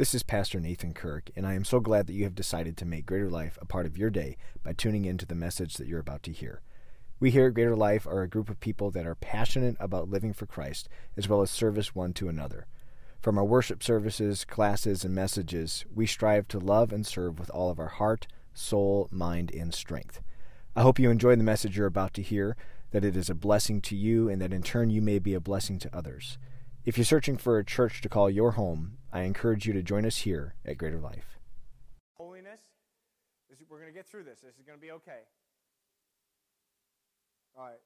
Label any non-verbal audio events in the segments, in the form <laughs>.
This is Pastor Nathan Kirk, and I am so glad that you have decided to make Greater Life a part of your day by tuning in to the message that you're about to hear. We here at Greater Life are a group of people that are passionate about living for Christ as well as service one to another. From our worship services, classes, and messages, we strive to love and serve with all of our heart, soul, mind, and strength. I hope you enjoy the message you're about to hear, that it is a blessing to you, and that in turn you may be a blessing to others. If you're searching for a church to call your home, I encourage you to join us here at Greater Life. Holiness. This, we're going to get through this. This is going to be okay. All right.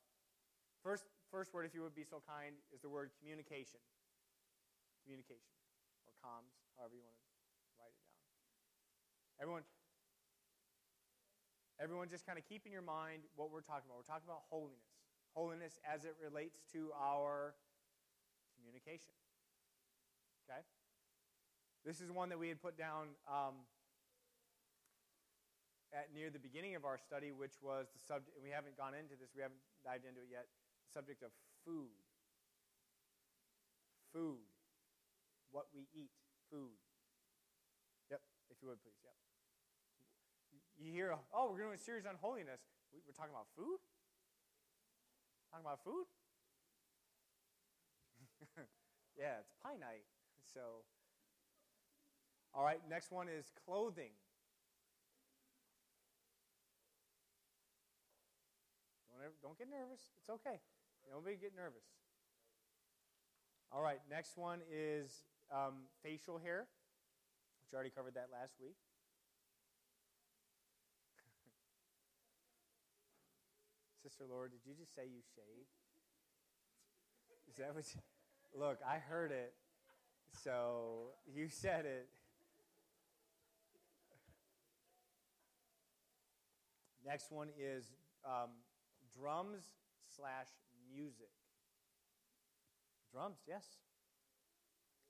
First, first word, if you would be so kind, is the word communication. Communication, or comms, however you want to write it down. Everyone, everyone, just kind of keep in your mind what we're talking about. We're talking about holiness. Holiness as it relates to our communication. Okay? This is one that we had put down um, at near the beginning of our study, which was the subject, we haven't gone into this, we haven't dived into it yet, the subject of food. Food. What we eat. Food. Yep, if you would please, yep. You hear, oh, we're doing a series on holiness. We're talking about food? Talking about food? <laughs> yeah, it's pie night. So, all right, next one is clothing. Don't, ever, don't get nervous. It's okay. Nobody get nervous. All right, next one is um, facial hair, which I already covered that last week. <laughs> Sister Laura, did you just say you shave? Is that what you, Look, I heard it. So you said it. Next one is um, drums slash music. Drums, yes.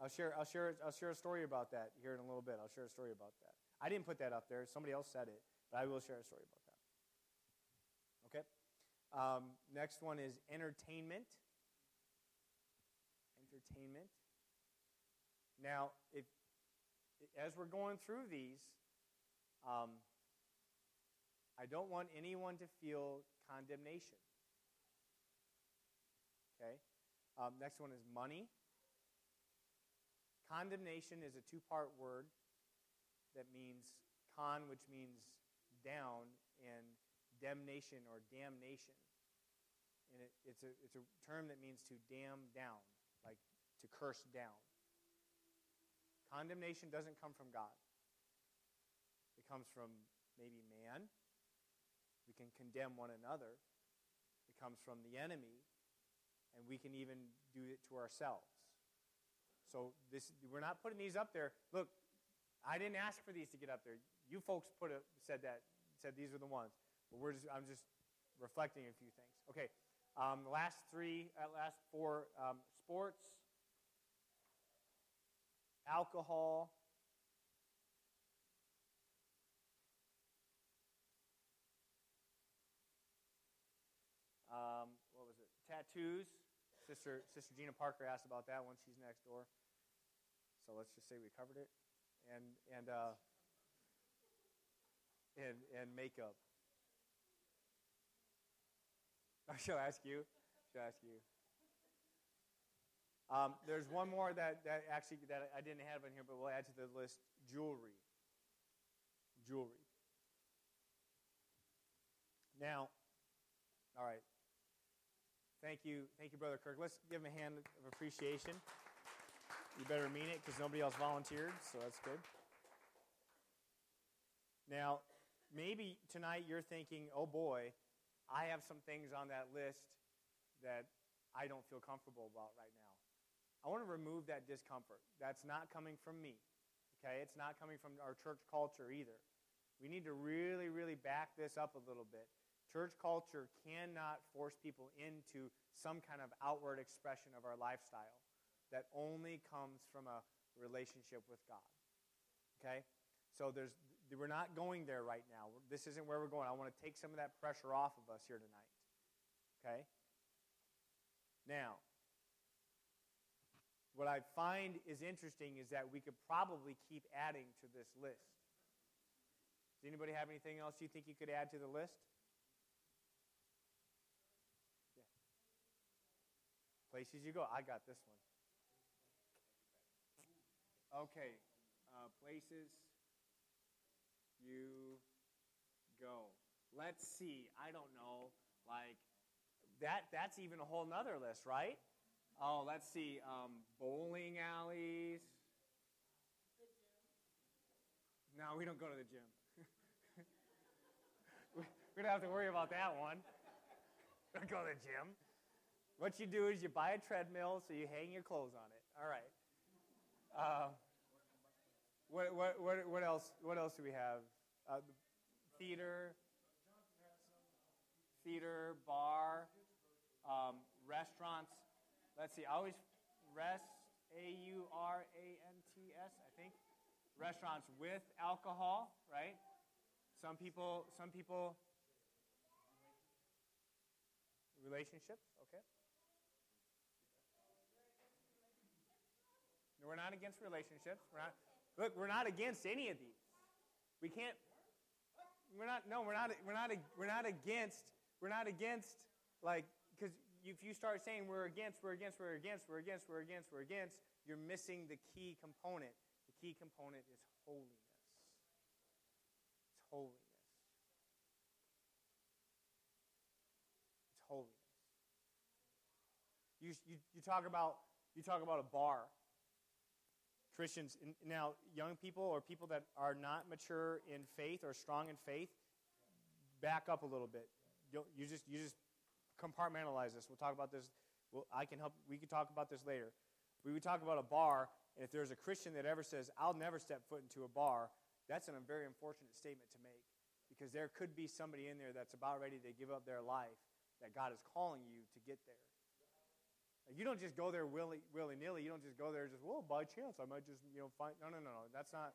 I'll share, I'll, share, I'll share a story about that here in a little bit. I'll share a story about that. I didn't put that up there. Somebody else said it, but I will share a story about that. Okay? Um, next one is entertainment. Entertainment. Now, if, as we're going through these, um, I don't want anyone to feel condemnation. Okay? Um, next one is money. Condemnation is a two part word that means con, which means down, and damnation or damnation. And it, it's, a, it's a term that means to damn down, like to curse down. Condemnation doesn't come from God, it comes from maybe man. Can condemn one another. It comes from the enemy, and we can even do it to ourselves. So this, we're not putting these up there. Look, I didn't ask for these to get up there. You folks put a, said that, said these are the ones. But we're just, I'm just reflecting a few things. Okay, um, last three, uh, last four, um, sports, alcohol, um, what was it? Tattoos. Sister Sister Gina Parker asked about that one. She's next door. So let's just say we covered it. And and uh, and and makeup. <laughs> I shall ask you. Shall ask you. Um, there's one more that, that actually that I didn't have in here, but we'll add to the list: jewelry. Jewelry. Now, all right. Thank you, thank you, Brother Kirk. Let's give him a hand of appreciation. You better mean it because nobody else volunteered, so that's good. Now, maybe tonight you're thinking, oh boy, I have some things on that list that I don't feel comfortable about right now. I want to remove that discomfort. That's not coming from me. Okay? It's not coming from our church culture either. We need to really, really back this up a little bit. Church culture cannot force people into some kind of outward expression of our lifestyle that only comes from a relationship with God. Okay? So there's we're not going there right now. This isn't where we're going. I want to take some of that pressure off of us here tonight. Okay? Now, what I find is interesting is that we could probably keep adding to this list. Does anybody have anything else you think you could add to the list? Places you go. I got this one. Okay. Uh, places you go. Let's see. I don't know. Like that. That's even a whole nother list, right? Oh, let's see. Um, bowling alleys. No, we don't go to the gym. <laughs> we don't have to worry about that one. <laughs> Don't go to the gym. What you do is you buy a treadmill so you hang your clothes on it. All right. Uh, what, what, what, what, else, what else do we have? Uh, theater, theater, bar, um, restaurants. Let's see. I always rest A U R A N T S. I think restaurants with alcohol, right? Some people, some people. Relationships, okay. No, we're not against relationships. We're not. Look, we're not against any of these. We can't. We're not. No, we're not. We're not. We're not against. We're not against. Like, because if you start saying we're against, we're against, we're against, we're against, we're against, we're against, you're missing the key component. The key component is holiness. It's holiness. It's holiness. You, you, you talk about you talk about a bar. Christians now young people or people that are not mature in faith or strong in faith, back up a little bit. You, just you just compartmentalize this. We'll talk about this. Well, I can help. We can talk about this later. We would talk about a bar, and if there's a Christian that ever says, "I'll never step foot into a bar," that's a very unfortunate statement to make, because there could be somebody in there that's about ready to give up their life that God is calling you to get there. You don't just go there willy, willy nilly. You don't just go there just, well, by chance, I might just, you know, find. No, no, no, no. That's not,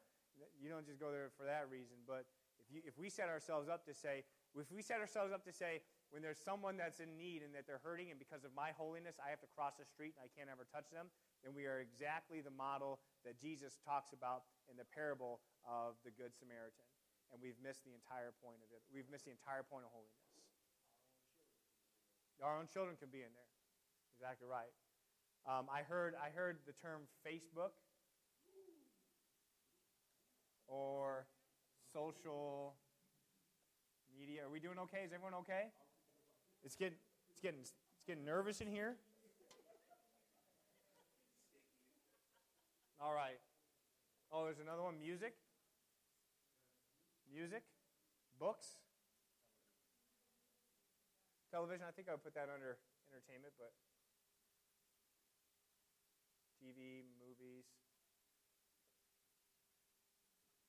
you don't just go there for that reason. But if, you, if we set ourselves up to say, if we set ourselves up to say, when there's someone that's in need and that they're hurting, and because of my holiness, I have to cross the street and I can't ever touch them, then we are exactly the model that Jesus talks about in the parable of the Good Samaritan. And we've missed the entire point of it. We've missed the entire point of holiness. Our own children can be in there exactly right. Um, I heard I heard the term Facebook or social media. Are we doing okay? Is everyone okay? It's getting it's getting it's getting nervous in here. All right. Oh, there's another one. Music. Music. Books. Television. I think I would put that under entertainment, but TV, movies.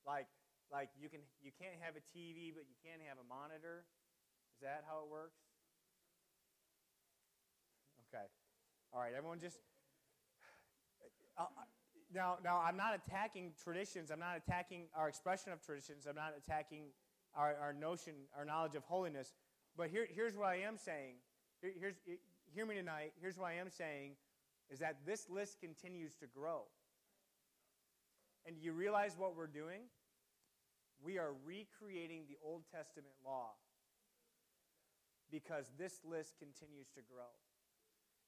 Like, like you can you can't have a TV, but you can have a monitor. Is that how it works? Okay. All right. Everyone, just uh, uh, now. Now, I'm not attacking traditions. I'm not attacking our expression of traditions. I'm not attacking our, our notion, our knowledge of holiness. But here, here's what I am saying. Here, here's, hear me tonight. Here's what I am saying is that this list continues to grow. And do you realize what we're doing? We are recreating the Old Testament law because this list continues to grow.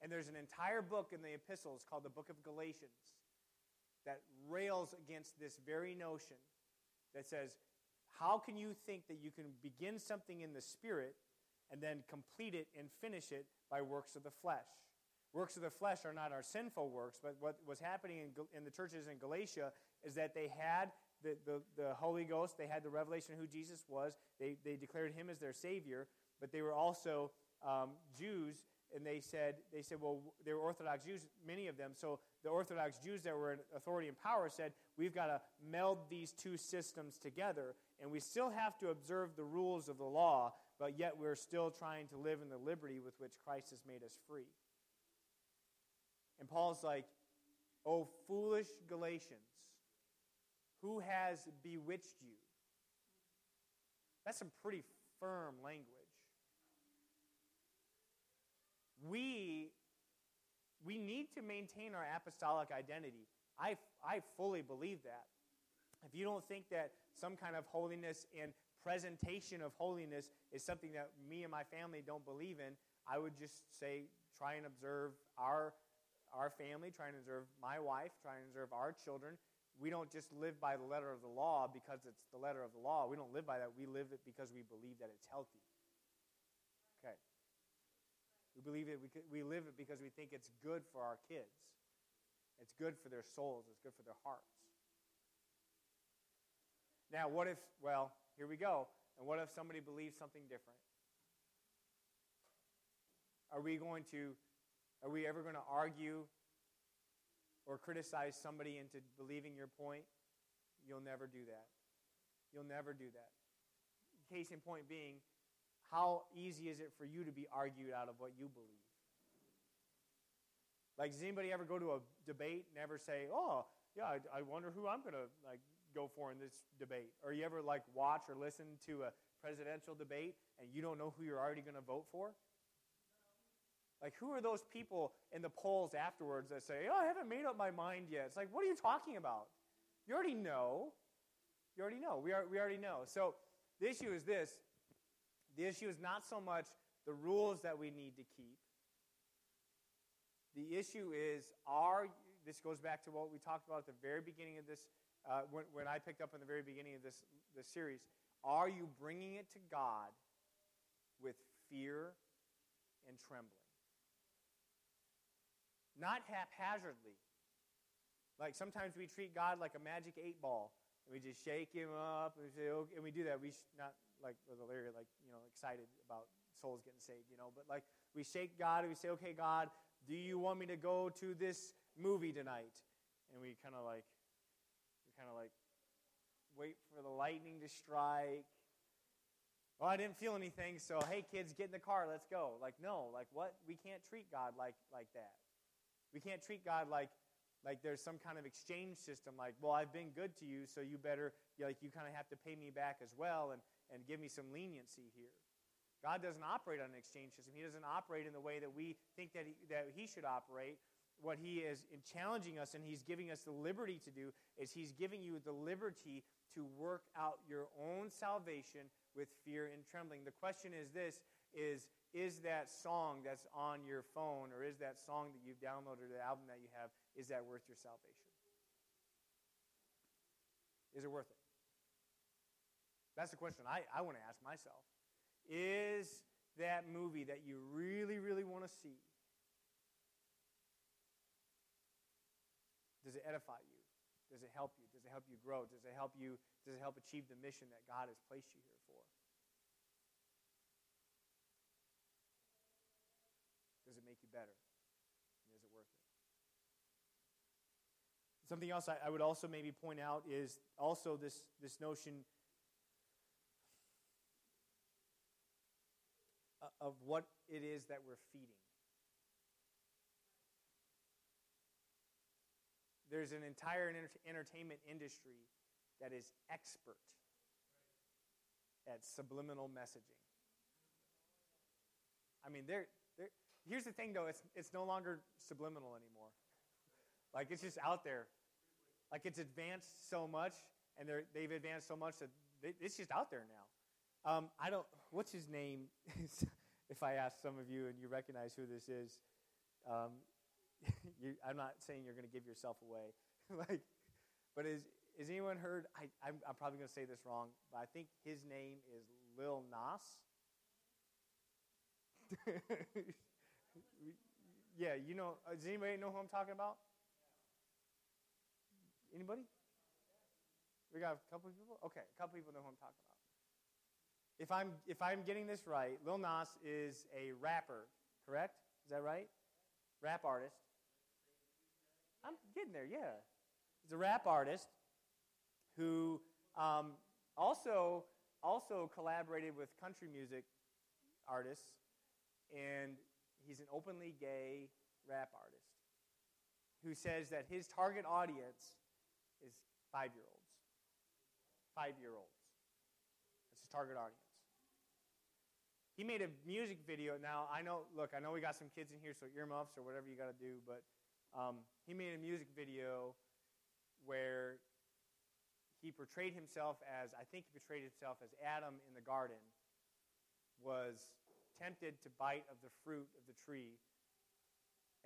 And there's an entire book in the epistles called the book of Galatians that rails against this very notion that says, how can you think that you can begin something in the spirit and then complete it and finish it by works of the flesh? Works of the flesh are not our sinful works, but what was happening in, in the churches in Galatia is that they had the, the, the Holy Ghost, they had the revelation of who Jesus was, they, they declared him as their Savior, but they were also um, Jews, and they said, they said, well, they were Orthodox Jews, many of them. So the Orthodox Jews that were in authority and power said, we've got to meld these two systems together, and we still have to observe the rules of the law, but yet we're still trying to live in the liberty with which Christ has made us free. And Paul's like, Oh, foolish Galatians, who has bewitched you? That's some pretty firm language. We, we need need to maintain our apostolic identity. I, I fully believe that. If you don't think that some kind of holiness and presentation of holiness is something that me and my family don't believe in, I would just say try and observe our, our family, trying to observe my wife, trying to observe our children. We don't just live by the letter of the law because it's the letter of the law. We don't live by that. We live it because we believe that it's healthy. Okay. We believe it. We live it because we think it's good for our kids. It's good for their souls. It's good for their hearts. Now, what if, well, here we go. And what if somebody believes something different? Are we going to, are we ever going to argue or criticize somebody into believing your point? You'll never do that. You'll never do that. Case in point being, how easy is it for you to be argued out of what you believe? Like, does anybody ever go to a debate and ever say, "Oh, yeah, I, I wonder who I'm going to like go for in this debate?" Or you ever like watch or listen to a presidential debate and you don't know who you're already going to vote for? Like, who are those people in the polls afterwards that say, "Oh, I haven't made up my mind yet"? It's like, what are you talking about? You already know. You already know. We are, we already know. So the issue is this: the issue is not so much the rules that we need to keep. The issue is, are this goes back to what we talked about at the very beginning of this, uh, when, when I picked up in the very beginning of this, this series. Are you bringing it to God with fear and trembling? Not haphazardly. Like sometimes we treat God like a magic eight ball, and we just shake him up, and we say, okay, and we do that. We sh- not like with Larry, like you know, excited about souls getting saved, you know, but like we shake God and we say, okay, God, do you want me to go to this movie tonight? And we kind of like, we kind of like wait for the lightning to strike. Well, I didn't feel anything, so hey, kids, get in the car, let's go. Like, no, like what? We can't treat God like like that. We can't treat God like like there's some kind of exchange system. Like, well, I've been good to you, so you better like you kind of have to pay me back as well and and give me some leniency here. God doesn't operate on an exchange system. He doesn't operate in the way that we think that he, that he should operate. What he is in challenging us and he's giving us the liberty to do is he's giving you the liberty to work out your own salvation with fear and trembling. The question is this is is that song that's on your phone or is that song that you've downloaded or the album that you have is that worth your salvation? Is it worth it? That's the question I, I want to ask myself. Is that movie that you really, really want to see? Does it edify you? Does it help you? Does it help you grow? Does it help you? Does it help achieve the mission that God has placed you here for? Does it make you better? And is it worth it? Something else I, I would also maybe point out is also this, this notion of what it is that we're feeding. There's an entire entertainment industry that is expert at subliminal messaging. I mean, they're, here's the thing, though it's, it's no longer subliminal anymore. Like, it's just out there. Like, it's advanced so much, and they've advanced so much that they, it's just out there now. Um, I don't, what's his name? <laughs> if I ask some of you and you recognize who this is, um, <laughs> you, I'm not saying you're going to give yourself away. <laughs> like, but is, has anyone heard? I, I'm, I'm probably going to say this wrong, but I think his name is Lil Nas. Yeah, you know. Uh, does anybody know who I'm talking about? Anybody? We got a couple people? Okay, a couple people know who I'm talking about if I'm, if I'm getting this right, Lil Nas is a rapper, correct? Is that right? Rap artist. I'm getting there, yeah. He's a rap artist who um, also, also collaborated with country music artists, and he's an openly gay rap artist who says that his target audience is five year olds. Five year olds. That's his target audience. He made a music video. Now, I know, look, I know we got some kids in here, so earmuffs or whatever you got to do, but Um, he made a music video where he portrayed himself as, I think he portrayed himself as Adam in the garden, was tempted to bite of the fruit of the tree,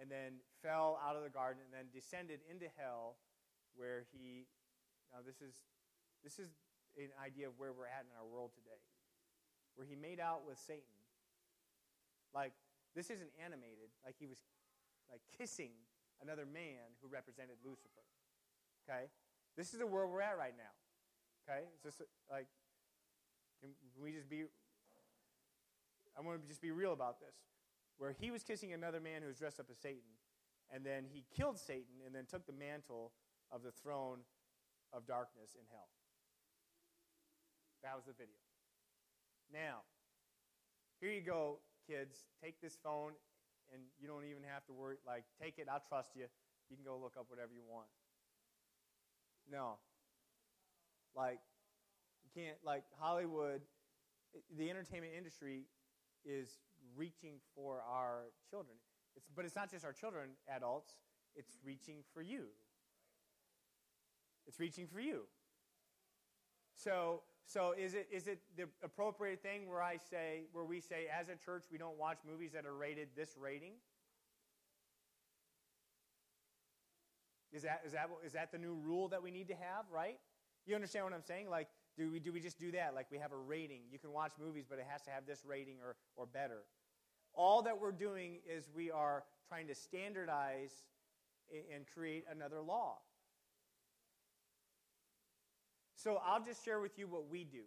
and then fell out of the garden, and then descended into hell, where he, now this is, this is an idea of where we're at in our world today, where he made out with Satan. Like, this isn't animated, like he was like kissing another man who represented Lucifer. Okay? This is the world we're at right now. Okay? Is this like, can we just be, I want to just be real about this. Where he was kissing another man who was dressed up as Satan, and then he killed Satan and then took the mantle of the throne of darkness in hell. That was the video. Now, here you go, kids. Take this phone, and you don't even have to worry. Like, take it. I'll trust you. You can go look up whatever you want. No. Like, you can't, like, Hollywood, eh, the entertainment industry is reaching for our children. It's, but it's not just our children, adults, it's reaching for you. It's reaching for you. So, so is it, is it the appropriate thing where I say, where we say, as a church, we don't watch movies that are rated this rating? Is that, is, that, is that the new rule that we need to have, right? You understand what I'm saying? Like, do we, do we just do that? Like, we have a rating. You can watch movies, but it has to have this rating or, or better. All that we're doing is we are trying to standardize and create another law. So I'll just share with you what we do.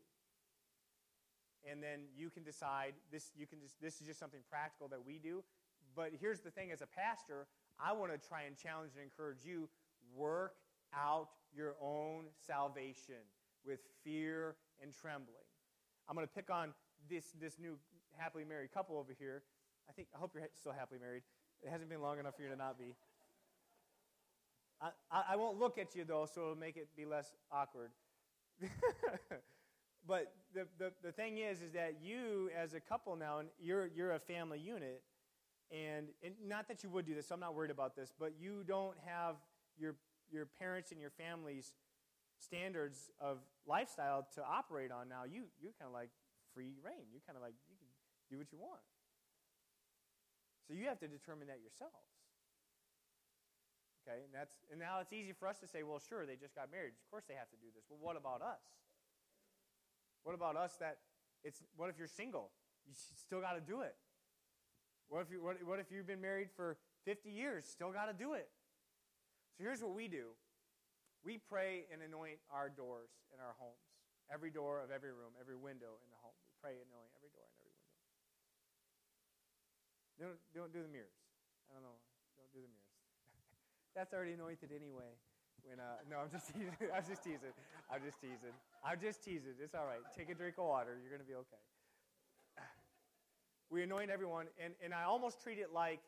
And then you can decide this you can just this is just something practical that we do. But here's the thing as a pastor, I want to try and challenge and encourage you work out your own salvation with fear and trembling. I'm going to pick on this, this new happily married couple over here. I think I hope you're still happily married. It hasn't been long enough for you to not be. I, I, won't look at you though, so it'll make it be less awkward. <laughs> but the, the, the thing is, is that you as a couple now, and you're, you're a family unit, and, and not that you would do this, so I'm not worried about this, but you don't have your, your parents and your family's standards of lifestyle to operate on now. You, you're kind of like free rein. You're kind of like, you can do what you want. So you have to determine that yourselves. Okay, and that's and now it's easy for us to say, well, sure, they just got married. Of course they have to do this. Well, what about us? What about us that it's what if you're single? You still got to do it. What if you what, what if you've been married for 50 years? Still got to do it. So here's what we do. We pray and anoint our doors in our homes. Every door of every room, every window in the home. We pray and anoint every door and every window. Don't, don't do the mirrors. I don't know. Don't do the mirrors. <laughs> That's already anointed anyway. When uh, no, I'm just <laughs> teasing. I'm just teasing. I'm just teasing. I'm just teasing. It's all right. Take a drink of water. You're to be okay. <sighs> We anoint everyone, and, and I almost treat it like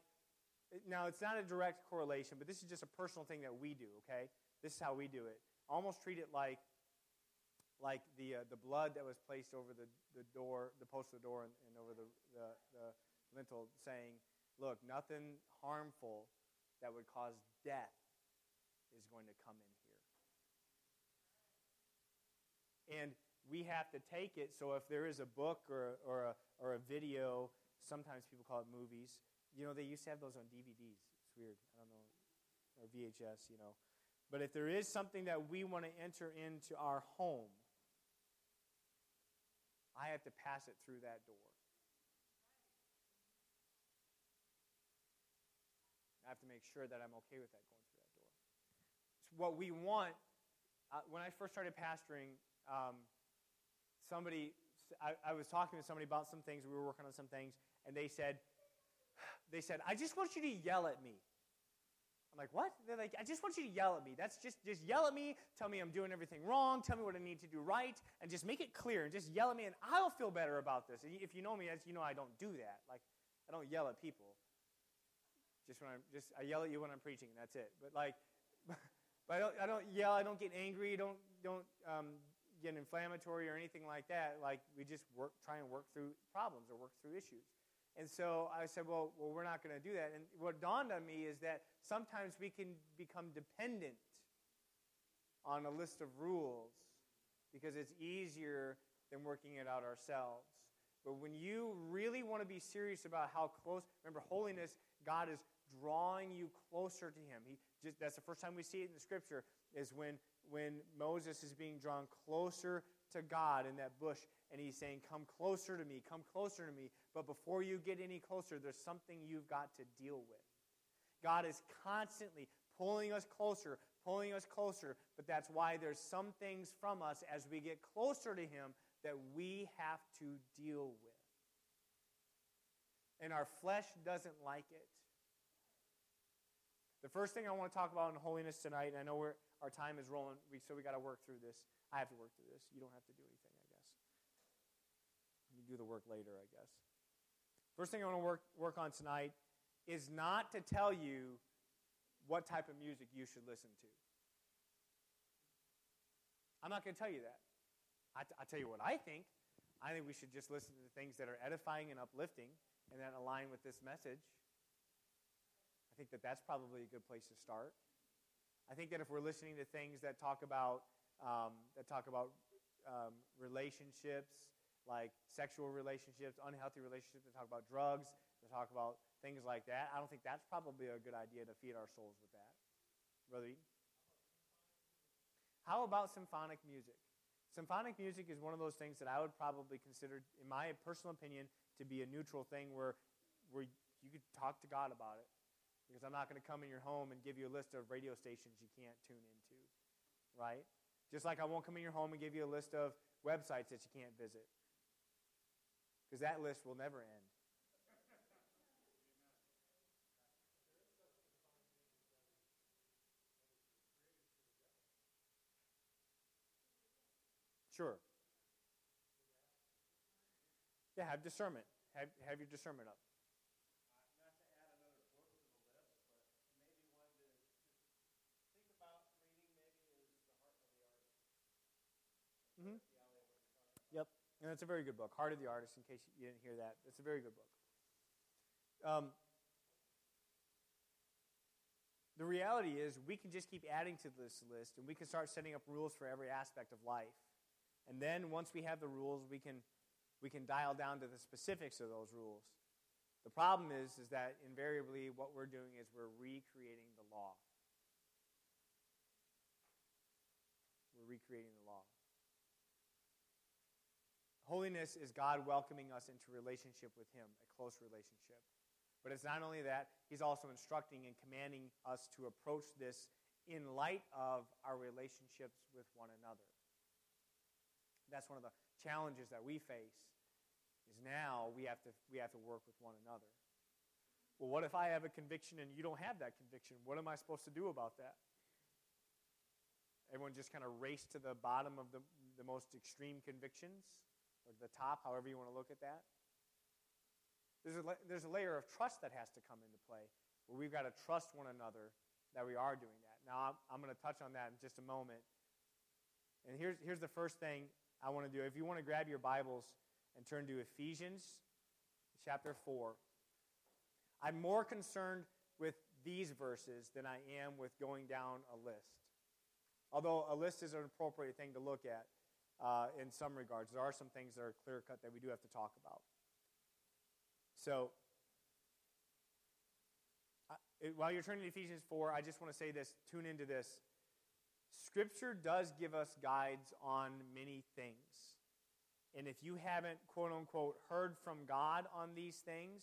now it's not a direct correlation, but this is just a personal thing that we do. Okay, this is how we do it. Almost treat it like like the uh, the blood that was placed over the, the door, the post of the door, and, and over the, the, the lintel, saying, "Look, nothing harmful that would cause death is going to come in here. And we have to take it. So if there is a book or, or, a, or a video, sometimes people call it movies. You know, they used to have those on DVDs. It's weird. I don't know. Or VHS, you know. But if there is something that we want to enter into our home, I have to pass it through that door. I have to make sure that I'm okay with that going through that door. So what we want, uh, when I first started pastoring, um, somebody, I, I was talking to somebody about some things, we were working on some things, and they said, they said, I just want you to yell at me. I'm like, what? They're like, I just want you to yell at me. That's just, just yell at me. Tell me I'm doing everything wrong. Tell me what I need to do right. And just make it clear. And just yell at me, and I'll feel better about this. And if you know me, as you know, I don't do that. Like, I don't yell at people. Just when I'm just I yell at you when I'm preaching, and that's it. But like, <laughs> but I don't I don't yell. I don't get angry. Don't don't um, get inflammatory or anything like that. Like we just work try and work through problems or work through issues. And so I said, well, well we're not going to do that. And what dawned on me is that sometimes we can become dependent on a list of rules because it's easier than working it out ourselves. But when you really want to be serious about how close, remember, holiness, God is drawing you closer to Him. He just, that's the first time we see it in the Scripture, is when, when Moses is being drawn closer to God in that bush, and he's saying, Come closer to me, come closer to me. But before you get any closer, there's something you've got to deal with. God is constantly pulling us closer, pulling us closer, but that's why there's some things from us as we get closer to Him that we have to deal with. And our flesh doesn't like it. The first thing I want to talk about in holiness tonight, and I know our time is rolling, so we got to work through this. I have to work through this. You don't have to do anything, I guess. You do the work later, I guess. First thing I want to work, work on tonight is not to tell you what type of music you should listen to. I'm not going to tell you that. I, t- I tell you what I think. I think we should just listen to things that are edifying and uplifting and that align with this message. I think that that's probably a good place to start. I think that if we're listening to things that talk about um, that talk about um, relationships, like sexual relationships, unhealthy relationships, that talk about drugs, that talk about things like that, I don't think that's probably a good idea to feed our souls with that. Brother Eden? How about symphonic music? Symphonic music is one of those things that I would probably consider, in my personal opinion, to be a neutral thing where, where you could talk to God about it. Because I'm not going to come in your home and give you a list of radio stations you can't tune into, right? Just like I won't come in your home and give you a list of websites that you can't visit. Because that list will never end. Sure. Yeah, have discernment. Have, have your discernment up. Mm-hmm. Yep, and it's a very good book. Heart of the Artist, in case you didn't hear that. It's a very good book. Um, the reality is, we can just keep adding to this list, and we can start setting up rules for every aspect of life. And then once we have the rules, we can, we can dial down to the specifics of those rules. The problem is, is that invariably what we're doing is we're recreating the law. We're recreating the law. Holiness is God welcoming us into relationship with Him, a close relationship. But it's not only that, He's also instructing and commanding us to approach this in light of our relationships with one another. That's one of the challenges that we face is now we have to, we have to work with one another. Well, what if I have a conviction and you don't have that conviction? What am I supposed to do about that? Everyone just kind of race to the bottom of the, the most extreme convictions? Or the top, however you want to look at that. There's a, there's a layer of trust that has to come into play where we've got to trust one another that we are doing that. Now, I'm, I'm going to touch on that in just a moment. And here's, here's the first thing I want to do. If you want to grab your Bibles and turn to Ephesians chapter 4, I'm more concerned with these verses than I am with going down a list. Although a list is an appropriate thing to look at uh, in some regards. There are some things that are clear cut that we do have to talk about. So, uh, while you're turning to Ephesians 4, I just want to say this tune into this. Scripture does give us guides on many things. And if you haven't, quote unquote, heard from God on these things,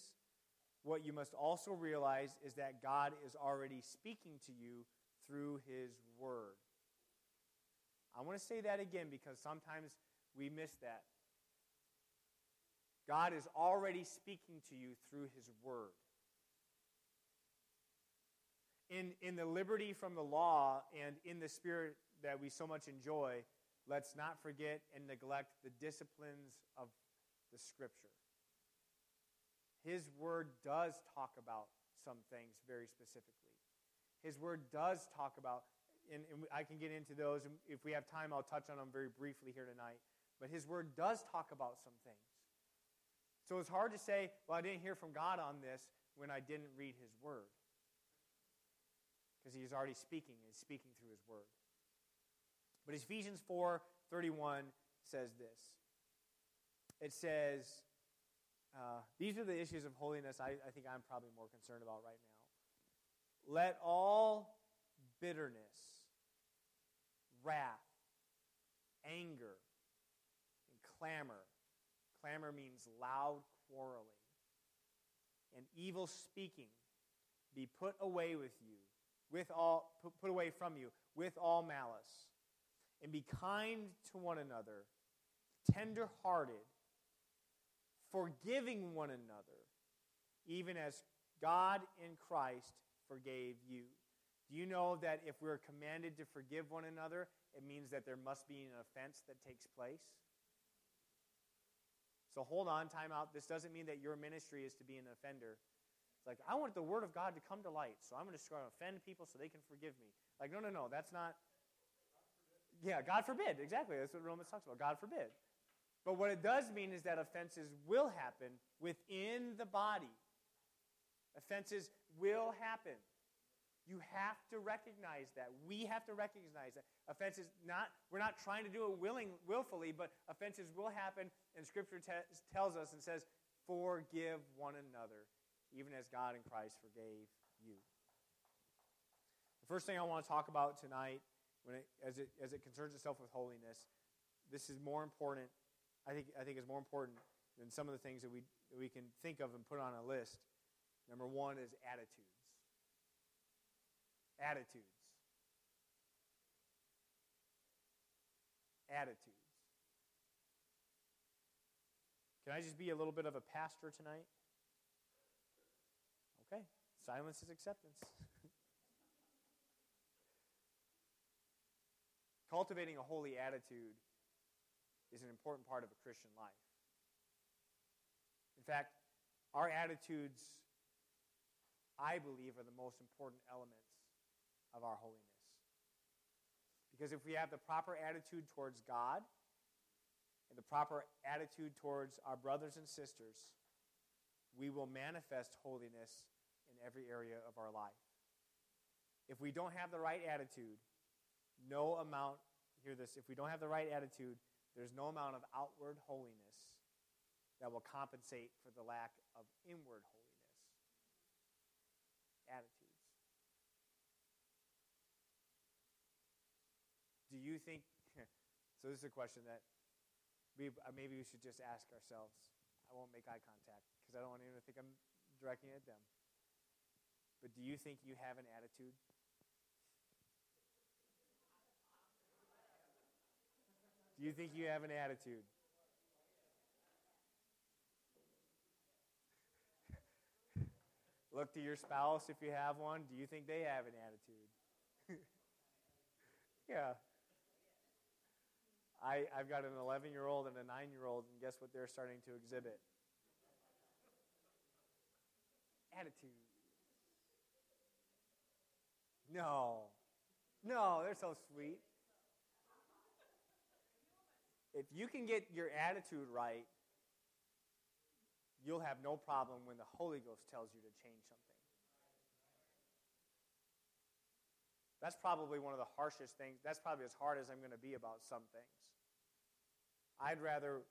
what you must also realize is that God is already speaking to you through His Word. I want to say that again because sometimes we miss that. God is already speaking to you through His Word. In, in the liberty from the law and in the spirit that we so much enjoy, let's not forget and neglect the disciplines of the Scripture. His Word does talk about some things very specifically. His Word does talk about and, and I can get into those. And if we have time, I'll touch on them very briefly here tonight. But his word does talk about some things. So it's hard to say, well, I didn't hear from God on this when I didn't read his word. Because he's already speaking and speaking through his word. But Ephesians 4 31 says this. It says, uh, these are the issues of holiness I, I think I'm probably more concerned about right now. Let all bitterness, wrath, anger, and clamor. Clamor means loud quarreling. And evil speaking be put away with you, with all put, away from you, with all malice. And be kind to one another, tender hearted, forgiving one another, even as God in Christ forgave you. Do you know that if we're commanded to forgive one another, it means that there must be an offense that takes place? So hold on, time out. This doesn't mean that your ministry is to be an offender. It's like, I want the word of God to come to light, so I'm going to offend people so they can forgive me. Like, no, no, no, that's not. Yeah, God forbid. Exactly. That's what Romans talks about. God forbid. But what it does mean is that offenses will happen within the body. Offenses will happen. You have to recognize that. We have to recognize that. Offenses not we're not trying to do it willing willfully, but offenses will happen and scripture te- tells us and says forgive one another even as God in Christ forgave you. The first thing I want to talk about tonight when it, as it as it concerns itself with holiness, this is more important I think I think is more important than some of the things that we that we can think of and put on a list. Number 1 is attitude attitudes. Attitudes. Can I just be a little bit of a pastor tonight? Okay, silence is acceptance. <laughs> Cultivating a holy attitude is an important part of a Christian life. In fact, our attitudes, I believe, are the most important elements of our holiness. Because if we have the proper attitude towards God and the proper attitude towards our brothers and sisters, we will manifest holiness in every area of our life. If we don't have the right attitude, no amount, hear this, if we don't have the right attitude, there's no amount of outward holiness that will compensate for the lack of inward holiness. Attitude. do you think, <laughs> so this is a question that we, uh, maybe we should just ask ourselves. I won't make eye contact because I don't want anyone to think I'm directing it at them. But do you think you have an attitude? Do you think you have an attitude? <laughs> Look to your spouse if you have one. Do you think they have an attitude? <laughs> yeah. I, I've got an 11 year old and a 9 year old, and guess what they're starting to exhibit? Attitude. No. No, they're so sweet. If you can get your attitude right, you'll have no problem when the Holy Ghost tells you to change something. That's probably one of the harshest things. That's probably as hard as I'm going to be about some things. I'd rather,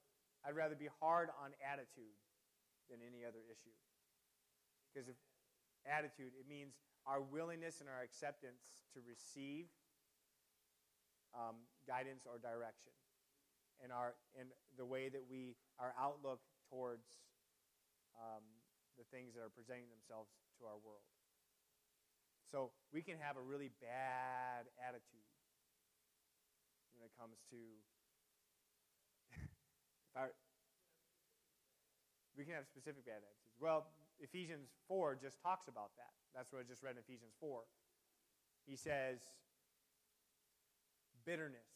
I'd rather be hard on attitude than any other issue. Because if attitude, it means our willingness and our acceptance to receive um, guidance or direction, and our and the way that we our outlook towards um, the things that are presenting themselves to our world. So we can have a really bad attitude when it comes to <laughs> our, we can have specific bad attitudes. Well, Ephesians 4 just talks about that. That's what I just read in Ephesians 4. He says, bitterness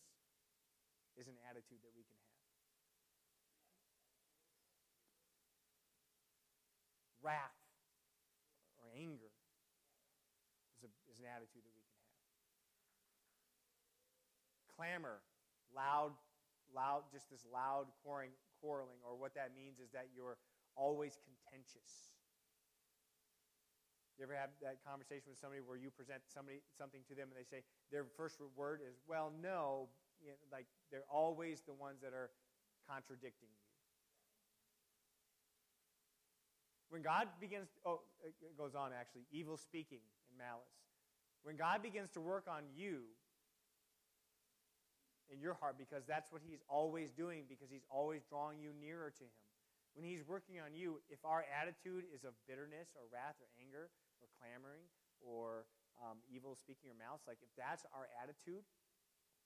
is an attitude that we can have. Wrath or anger is, a, is an attitude that we can have. Clamor, loud loud, just this loud quarreling, quarreling, or what that means is that you're always contentious. You ever have that conversation with somebody where you present somebody something to them and they say their first word is, "Well, no," you know, like they're always the ones that are contradicting you. When God begins, oh, it goes on actually, evil speaking and malice. When God begins to work on you in your heart, because that's what He's always doing, because He's always drawing you nearer to Him. When He's working on you, if our attitude is of bitterness or wrath or anger or clamoring or um, evil speaking or malice, like if that's our attitude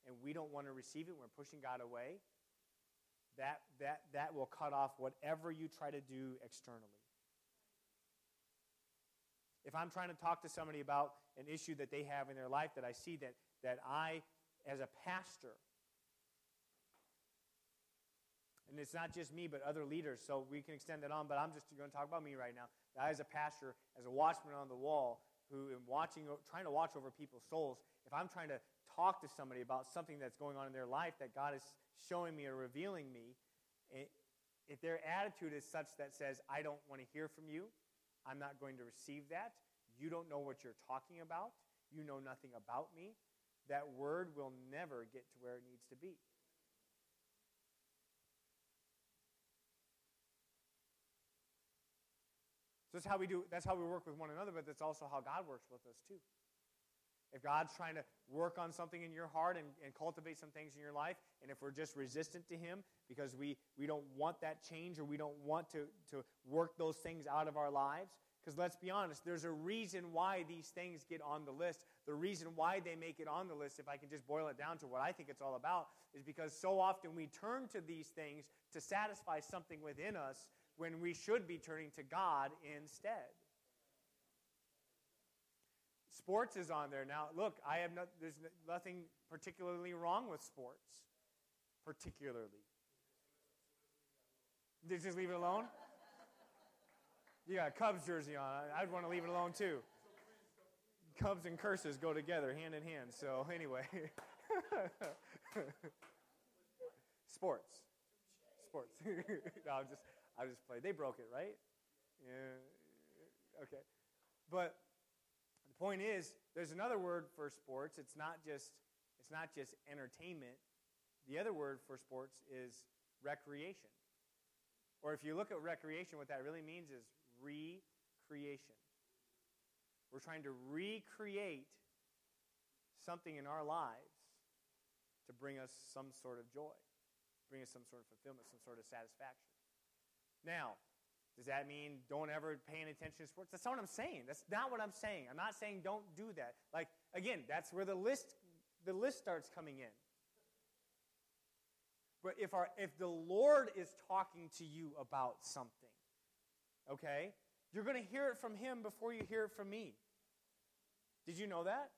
and we don't want to receive it, we're pushing God away, that, that, that will cut off whatever you try to do externally. If I'm trying to talk to somebody about an issue that they have in their life that I see that, that I, as a pastor, and it's not just me, but other leaders, so we can extend that on, but I'm just going to talk about me right now. I, as a pastor, as a watchman on the wall, who am watching, trying to watch over people's souls, if I'm trying to talk to somebody about something that's going on in their life that God is showing me or revealing me, eh, if their attitude is such that says, I don't want to hear from you, I'm not going to receive that. You don't know what you're talking about. You know nothing about me. That word will never get to where it needs to be. That's how we do that's how we work with one another, but that's also how God works with us too. If God's trying to work on something in your heart and, and cultivate some things in your life, and if we're just resistant to Him because we, we don't want that change or we don't want to, to work those things out of our lives, because let's be honest, there's a reason why these things get on the list. The reason why they make it on the list, if I can just boil it down to what I think it's all about, is because so often we turn to these things to satisfy something within us when we should be turning to God instead. Sports is on there. Now, look, I have no, there's nothing particularly wrong with sports. Particularly. Did you just leave it alone? You got a Cubs jersey on. I'd want to leave it alone too. Cubs and curses go together, hand in hand. So, anyway. <laughs> Sports. Sports. <laughs> no, I'm just, I just played. They broke it, right? Yeah. Okay. But the point is, there's another word for sports. It's not just it's not just entertainment. The other word for sports is recreation. Or if you look at recreation, what that really means is recreation. We're trying to recreate something in our lives to bring us some sort of joy, bring us some sort of fulfillment, some sort of satisfaction. Now, does that mean don't ever pay any attention to sports? That's not what I'm saying. That's not what I'm saying. I'm not saying don't do that. Like, again, that's where the list, the list starts coming in. But if, our, if the Lord is talking to you about something, okay, you're going to hear it from Him before you hear it from me. Did you know that?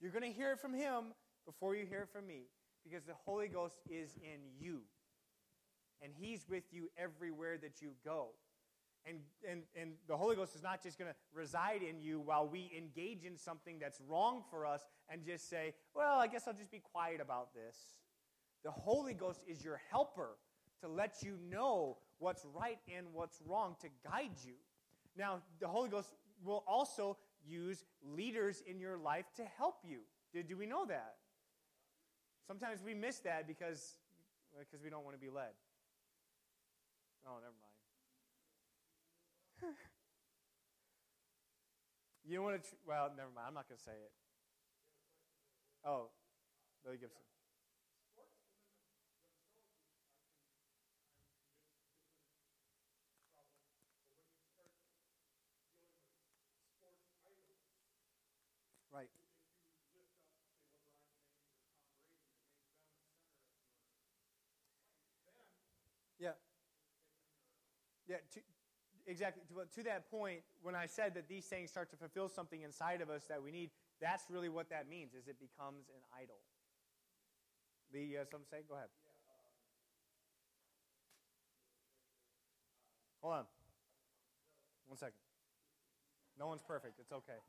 You're going to hear it from Him before you hear it from me because the Holy Ghost is in you and He's with you everywhere that you go. And, and, and the Holy Ghost is not just going to reside in you while we engage in something that's wrong for us and just say, well, I guess I'll just be quiet about this. The Holy Ghost is your helper to let you know what's right and what's wrong, to guide you. Now, the Holy Ghost will also use leaders in your life to help you. Do, do we know that? Sometimes we miss that because, because we don't want to be led. Oh, never mind. you want to, tr- well, never mind. I'm not going to say it. Oh, Billy Gibson. Yeah, to, exactly. To, to that point, when I said that these things start to fulfill something inside of us that we need, that's really what that means, is it becomes an idol. Lee, you have something to say? Go ahead. Hold on. One second. No one's perfect. It's okay.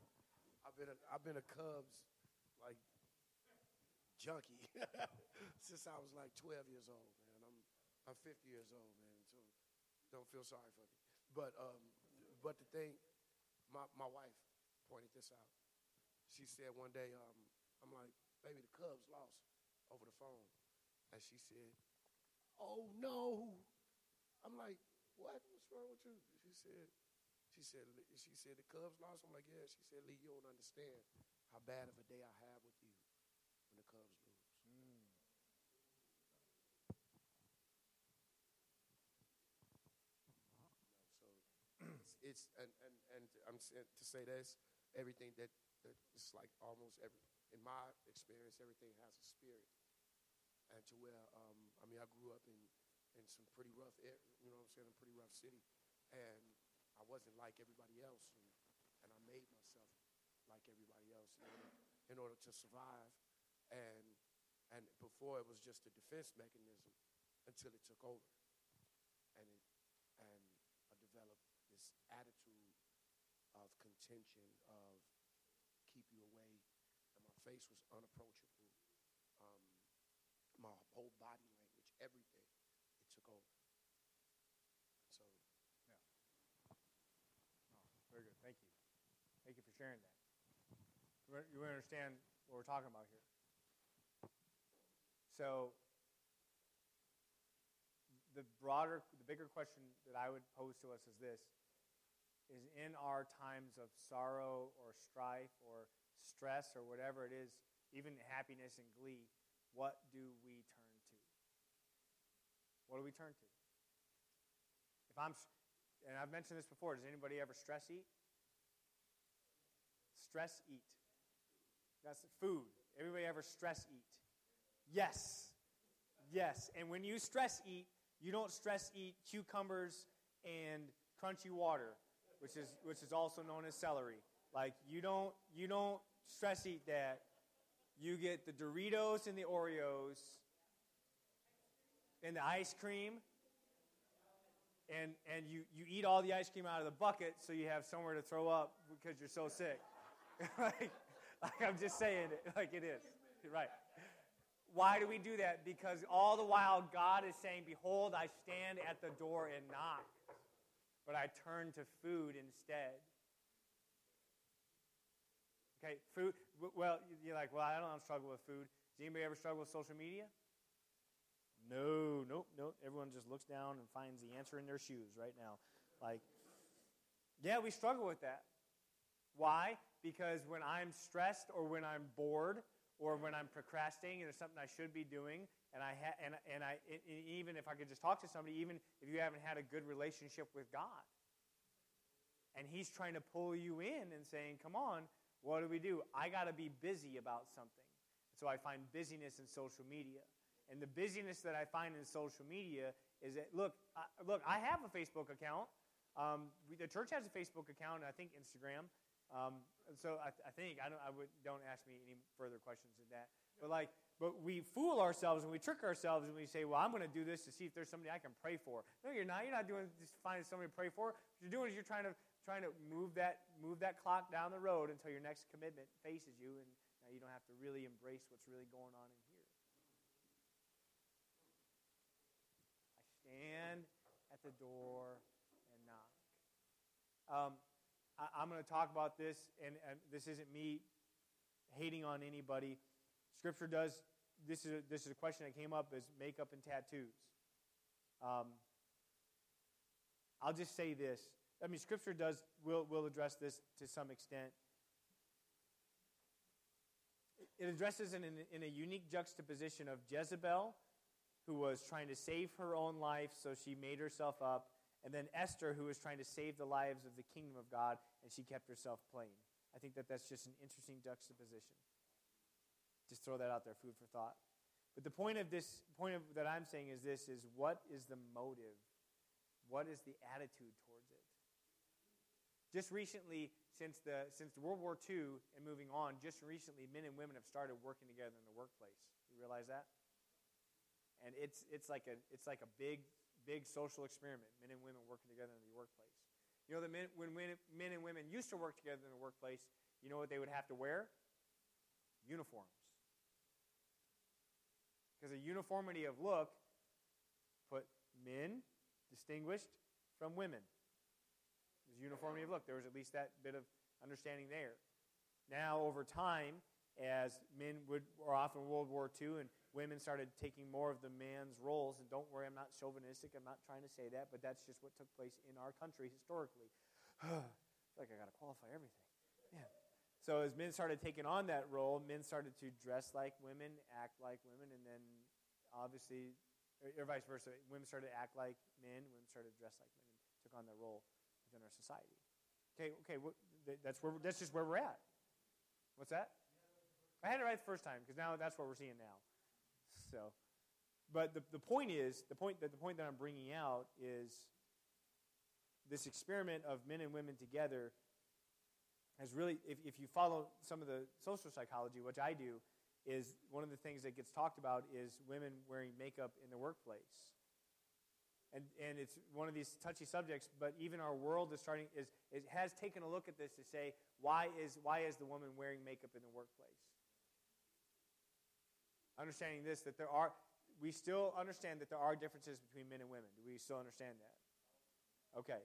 I've been a, I've been a Cubs like junkie <laughs> since I was like 12 years old, man. I'm I'm 50 years old, man. Don't feel sorry for me. But um, but the thing, my my wife pointed this out. She said one day, um, I'm like, baby, the Cubs lost over the phone, and she said, oh no. I'm like, what? What's wrong with you? She said, she said, she said the Cubs lost. I'm like, yeah. She said, Lee, you don't understand how bad of a day I have with you when the Cubs lose. Mm. so it's, and, and, and I'm to say this, everything that, that it's like almost every in my experience, everything has a spirit, and to where um, I mean, I grew up in in some pretty rough, you know what I'm saying, a pretty rough city. And I wasn't like everybody else. And, and I made myself like everybody else in order, in order to survive. And, and before it was just a defense mechanism until it took over. And, it, and I developed this attitude of of keep you away. And my face was unapproachable. Um, my whole body language, everything it took over. So, yeah. Oh, very good. Thank you. Thank you for sharing that. You understand what we're talking about here. So, the broader, the bigger question that I would pose to us is this is in our times of sorrow or strife or stress or whatever it is, even happiness and glee, what do we turn to? what do we turn to? If I'm, and I've mentioned this before, does anybody ever stress eat? Stress eat. That's food. Everybody ever stress eat? Yes. Yes. And when you stress eat, you don't stress eat cucumbers and crunchy water, which is which is also known as celery. Like you don't you don't stress eat that. You get the Doritos and the Oreos and the ice cream. And, and you, you eat all the ice cream out of the bucket so you have somewhere to throw up because you're so sick. <laughs> like, like I'm just saying it <laughs> like it is. Right. Why do we do that? Because all the while God is saying, Behold, I stand at the door and knock. But I turn to food instead. Okay, food. Well, you're like, well, I don't struggle with food. Does anybody ever struggle with social media? No, nope, nope. Everyone just looks down and finds the answer in their shoes right now. Like, yeah, we struggle with that. Why? Because when I'm stressed or when I'm bored or when I'm procrastinating and there's something I should be doing, and I ha- and, and I even if I could just talk to somebody, even if you haven't had a good relationship with God, and He's trying to pull you in and saying, "Come on, what do we do? I got to be busy about something." So I find busyness in social media. And the busyness that I find in social media is that, look, I, look, I have a Facebook account. Um, we, the church has a Facebook account, and I think Instagram. Um, so I, I, think I don't. I would don't ask me any further questions than that. But like, but we fool ourselves and we trick ourselves and we say, "Well, I'm going to do this to see if there's somebody I can pray for." No, you're not. You're not doing just finding somebody to pray for. What you're doing is you're trying to trying to move that move that clock down the road until your next commitment faces you, and now you don't have to really embrace what's really going on in here. I stand at the door and knock. Um, I, am going to talk about this, and, and, this isn't me hating on anybody. Scripture does. This is a, this is a question that came up: is makeup and tattoos. Um, I'll just say this. I mean, Scripture does will will address this to some extent. It addresses it in, in a unique juxtaposition of Jezebel who was trying to save her own life, so she made herself up. And then Esther, who was trying to save the lives of the kingdom of God, and she kept herself plain. I think that that's just an interesting juxtaposition. Just throw that out there, food for thought. But the point of this point of, that I'm saying is this: is what is the motive? What is the attitude towards it? Just recently, since the since World War II and moving on, just recently, men and women have started working together in the workplace. You realize that? and it's it's like a it's like a big big social experiment. Men and women working together in the workplace. You know, the men, when men, men and women used to work together in the workplace, you know what they would have to wear? Uniforms. Because a uniformity of look put men, distinguished, from women. There's uniformity of look. There was at least that bit of understanding there. Now, over time, as men would, or often World War II, and women started taking more of the man's roles. And don't worry, I'm not chauvinistic. I'm not trying to say that, but that's just what took place in our country historically. I <sighs> feel like I got to qualify everything. So as men started taking on that role, men started to dress like women, act like women, and then obviously, or vice versa, women started to act like men, women started to dress like men, took on that role within our society. Okay, okay, that's where that's just where we're at. What's that? I had it right the first time because now that's what we're seeing now. So, but the, the point is the point that the point that I'm bringing out is this experiment of men and women together has really, if, if you follow some of the social psychology, which I do, is one of the things that gets talked about is women wearing makeup in the workplace. And, and it's one of these touchy subjects, but even our world is starting, is, is, has taken a look at this to say, why is, why is the woman wearing makeup in the workplace? Understanding this, that there are, we still understand that there are differences between men and women. Do we still understand that? Okay.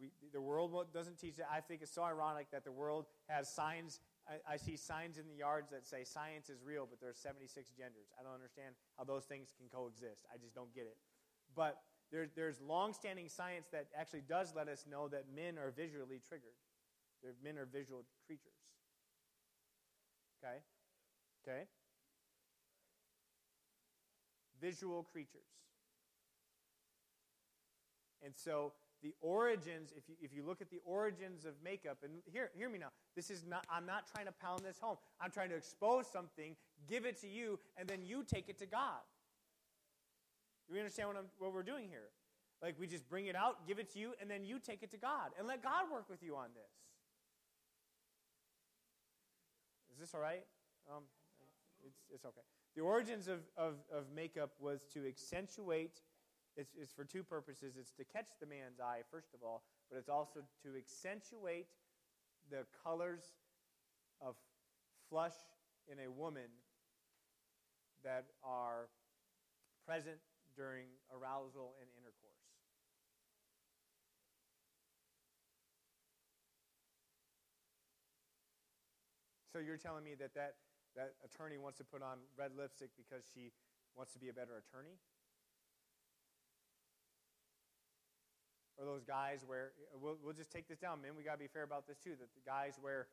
We, the world doesn't teach that. I think it's so ironic that the world has signs. I, I, see signs in the yards that say science is real, but there's 76 genders. I don't understand how those things can coexist. I just don't get it. But there, there's long-standing science that actually does let us know that men are visually triggered. They're, men are visual creatures. Okay? Okay? Visual creatures. And so the origins, if you, if you look at the origins of makeup, and hear, hear me now, this is not, I'm not trying to pound this home. I'm trying to expose something, give it to you, and then you take it to God. We understand what, I'm, what we're doing here? Like we just bring it out, give it to you, and then you take it to God, and let God work with you on this. Is this all right? Um, it's, it's okay. The origins of, of, of makeup was to accentuate it's, it's for two purposes. It's to catch the man's eye, first of all, but it's also to accentuate the colors of flush in a woman that are present during arousal and intercourse. So you're telling me that, that that attorney wants to put on red lipstick because she wants to be a better attorney? Or those guys where we'll, we'll just take this down, men. We got to be fair about this too. That the guys wear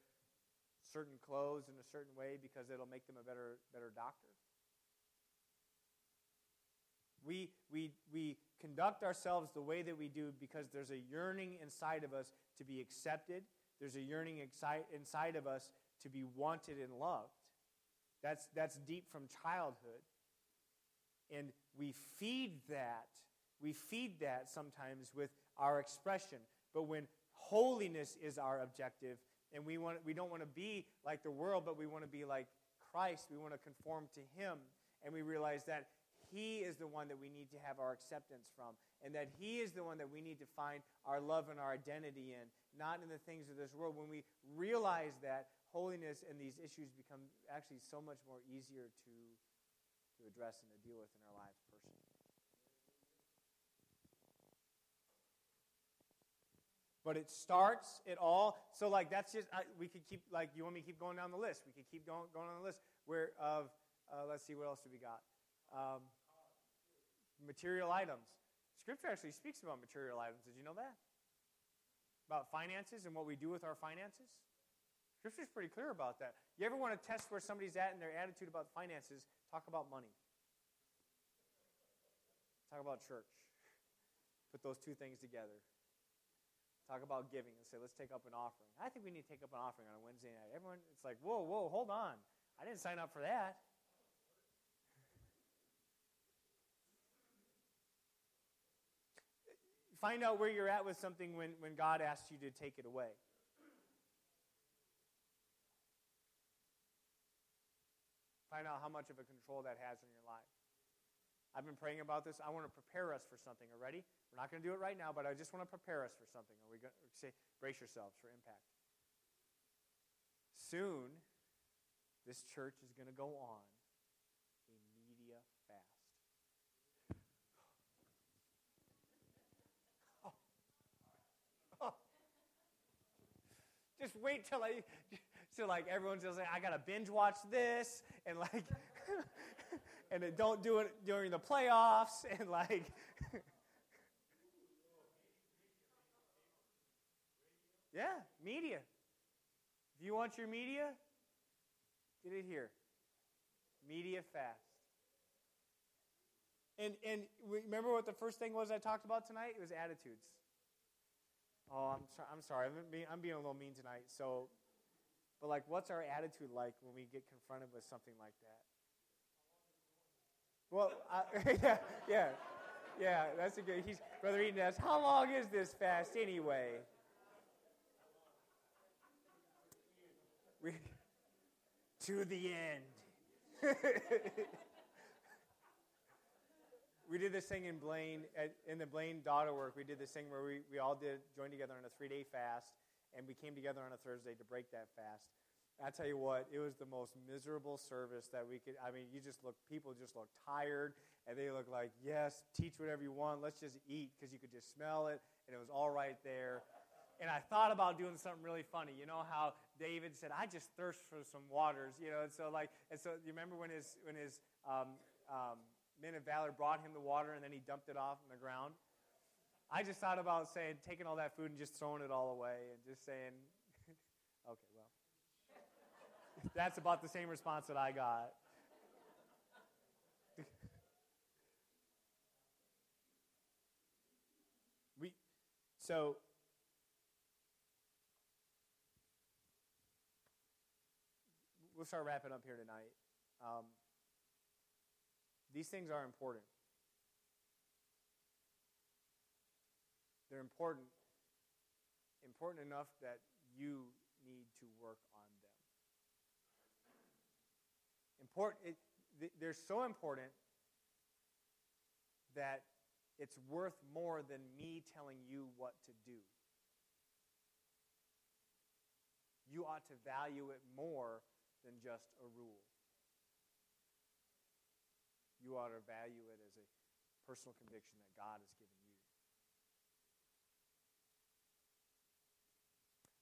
certain clothes in a certain way because it'll make them a better better doctor. We we we conduct ourselves the way that we do because there's a yearning inside of us to be accepted. There's a yearning inside of us to be wanted and loved. That's that's deep from childhood. And we feed that. We feed that sometimes with our expression. But when holiness is our objective, and we, want, we don't want to be like the world, but we want to be like Christ, we want to conform to Him, and we realize that He is the one that we need to have our acceptance from, and that He is the one that we need to find our love and our identity in, not in the things of this world. When we realize that, holiness and these issues become actually so much more easier to, to address and to deal with in our lives personally. But it starts it all. So like that's just I, we could keep like you want me to keep going down the list. We could keep going going on the list. Where of uh, let's see what else do we got? Um, material items. Scripture actually speaks about material items. Did you know that? About finances and what we do with our finances. Scripture's pretty clear about that. You ever want to test where somebody's at in their attitude about finances? Talk about money. Talk about church. <laughs> Put those two things together talk about giving and say, let's take up an offering. I think we need to take up an offering on a Wednesday night. Everyone, it's like, whoa, whoa, hold on. I didn't sign up for that. <laughs> Find out where you're at with something when, when God asks you to take it away. Find out how much of a control that has in your life. I've been praying about this. I want to prepare us for something already. We're not going to do it right now, but I just want to prepare us for something. Are we going to say, brace yourselves for impact? Soon, this church is going to go on a media fast. Oh. <laughs> Oh. Just wait till I, so like everyone's just like, I gotta binge watch this, and like. <laughs> and then don't do it during the playoffs, <laughs> and like. <laughs> yeah, media. If you want your media, get it here. Media fast. And and remember what the first thing was I talked about tonight? It was attitudes. Oh, I'm sorry. I'm sorry. I'm being, I'm being a little mean tonight. So, but like, what's our attitude like when we get confronted with something like that? Well, <laughs> yeah, yeah, yeah. That's a good. He's brother Eden asks, "How long is this fast anyway?" We, <laughs> to the end. <laughs> we did this thing in Blaine, at, in the Blaine daughter work. We did this thing where we, we all did join together on a three day fast, and we came together on a Thursday to break that fast. I tell you what, it was the most miserable service that we could. I mean, you just look, people just look tired, and they look like, yes, teach whatever you want, let's just eat, because you could just smell it, and it was all right there. And I thought about doing something really funny. You know how David said, "I just thirst for some waters," you know. And so, like, and so you remember when his when his um, um, men of valor brought him the water and then he dumped it off on the ground. I just thought about saying, taking all that food and just throwing it all away and just saying, that's about the same response that I got. <laughs> we, so, we'll start wrapping up here tonight. Um, these things are important. They're important, important enough that you need to work on them. Important, it, they're so important that it's worth more than me telling you what to do. You ought to value it more than just a rule you ought to value it as a personal conviction that God has given you.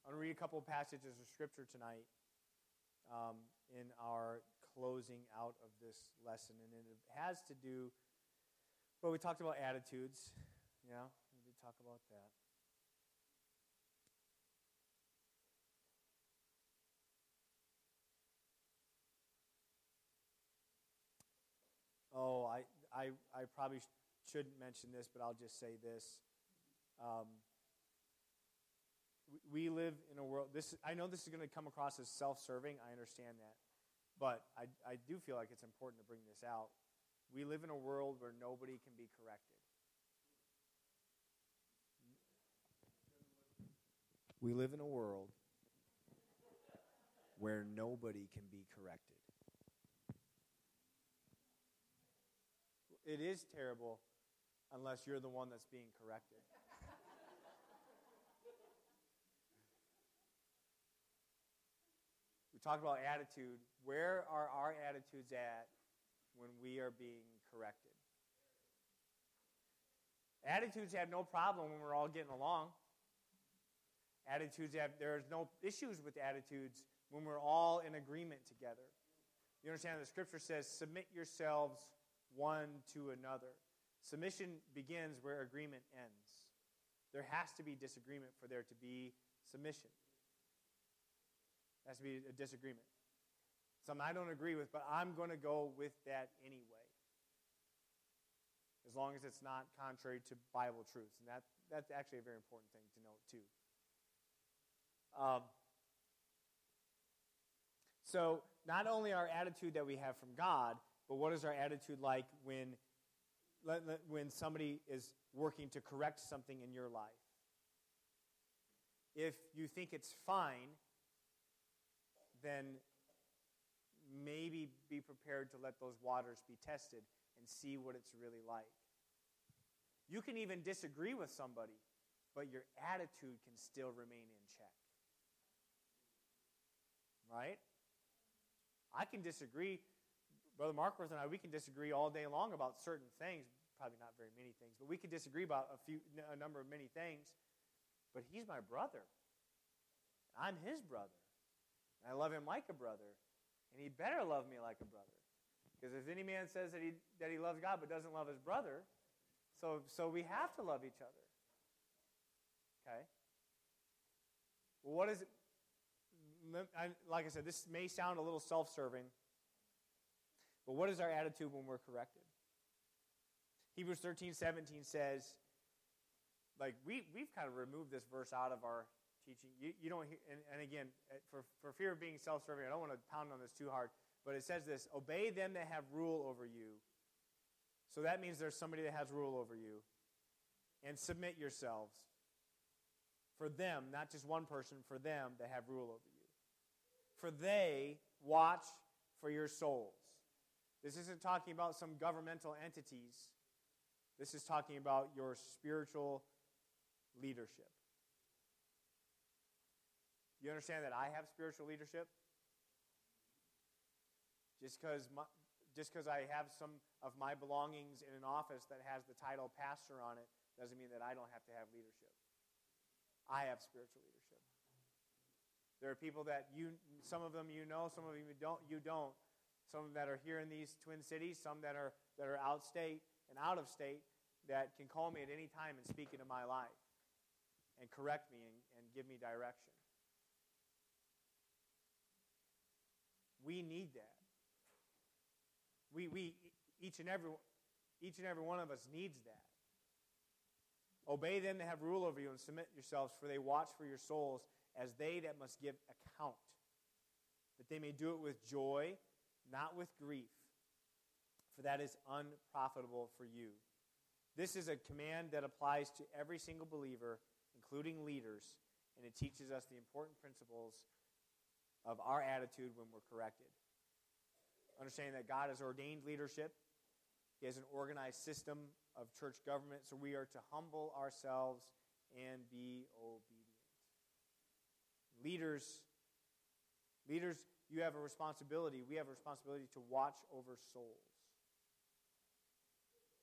I'm going to read a couple of passages of Scripture tonight um, in our closing out of this lesson. And it has to do, well, we talked about attitudes. Yeah, we did talk about that. oh, I, I, I probably shouldn't mention this, but I'll just say this. Um, we live in a world, this, I know this is going to come across as self serving. I understand that. But I, I do feel like it's important to bring this out. We live in a world where nobody can be corrected. We live in a world where nobody can be corrected. It is terrible unless you're the one that's being corrected. we talked about attitude. Where are our attitudes at when we are being corrected? Attitudes have no problem when we're all getting along. Attitudes have, there's no issues with attitudes when we're all in agreement together. You understand the scripture says, submit yourselves one to another. Submission begins where agreement ends. There has to be disagreement for there to be submission. Has to be a disagreement. Something I don't agree with, but I'm going to go with that anyway. As long as it's not contrary to Bible truths. And that, that's actually a very important thing to note, too. Um, so, not only our attitude that we have from God, but what is our attitude like when, when somebody is working to correct something in your life? If you think it's fine, then maybe be prepared to let those waters be tested and see what it's really like. You can even disagree with somebody, but your attitude can still remain in check. Right? I can disagree Brother Markworth and I, we can disagree all day long about certain things, probably not very many things, but we can disagree about a few, a number of many things. But he's my brother. I'm his brother. I love him like a brother, and he better love me like a brother. Because if any man says that he, that he loves God but doesn't love his brother, so, so we have to love each other. Okay? Well, what is it? Like I said, this may sound a little self serving, but what is our attitude when we're corrected? Hebrews 13, 17 says, like, we, we've kind of removed this verse out of our teaching. You, you don't and, and again, eh, for, for fear of being self serving, I don't want to pound on this too hard, but it says this Obey them that have rule over you. So that means there's somebody that has rule over you. And submit yourselves. For them, not just one person, for them that have rule over you. For they watch for your souls. This isn't talking about some governmental entities. This is talking about your spiritual leadership. You understand that I have spiritual leadership? Just because just because I have some of my belongings in an office that has the title pastor on it doesn't mean that I don't have to have leadership. I have spiritual leadership. There are people that you, some of them you know, some of them you don't. You don't. Some that are here in these twin cities, some that are that are out state and out of state that can call me at any time and speak into my life and correct me and, and give me direction. We need that. We, we each and every each and every one of us needs that. Obey them that have rule over you and submit yourselves, for they watch for your souls as they that must give account, that they may do it with joy, not with grief, for that is unprofitable for you. This is a command that applies to every single believer, including leaders, and it teaches us the important principles of our attitude when we're corrected. Understanding that God has ordained leadership, He has an organized system of church government, so we are to humble ourselves and be obedient. Leaders, leaders, you have a responsibility. We have a responsibility to watch over souls.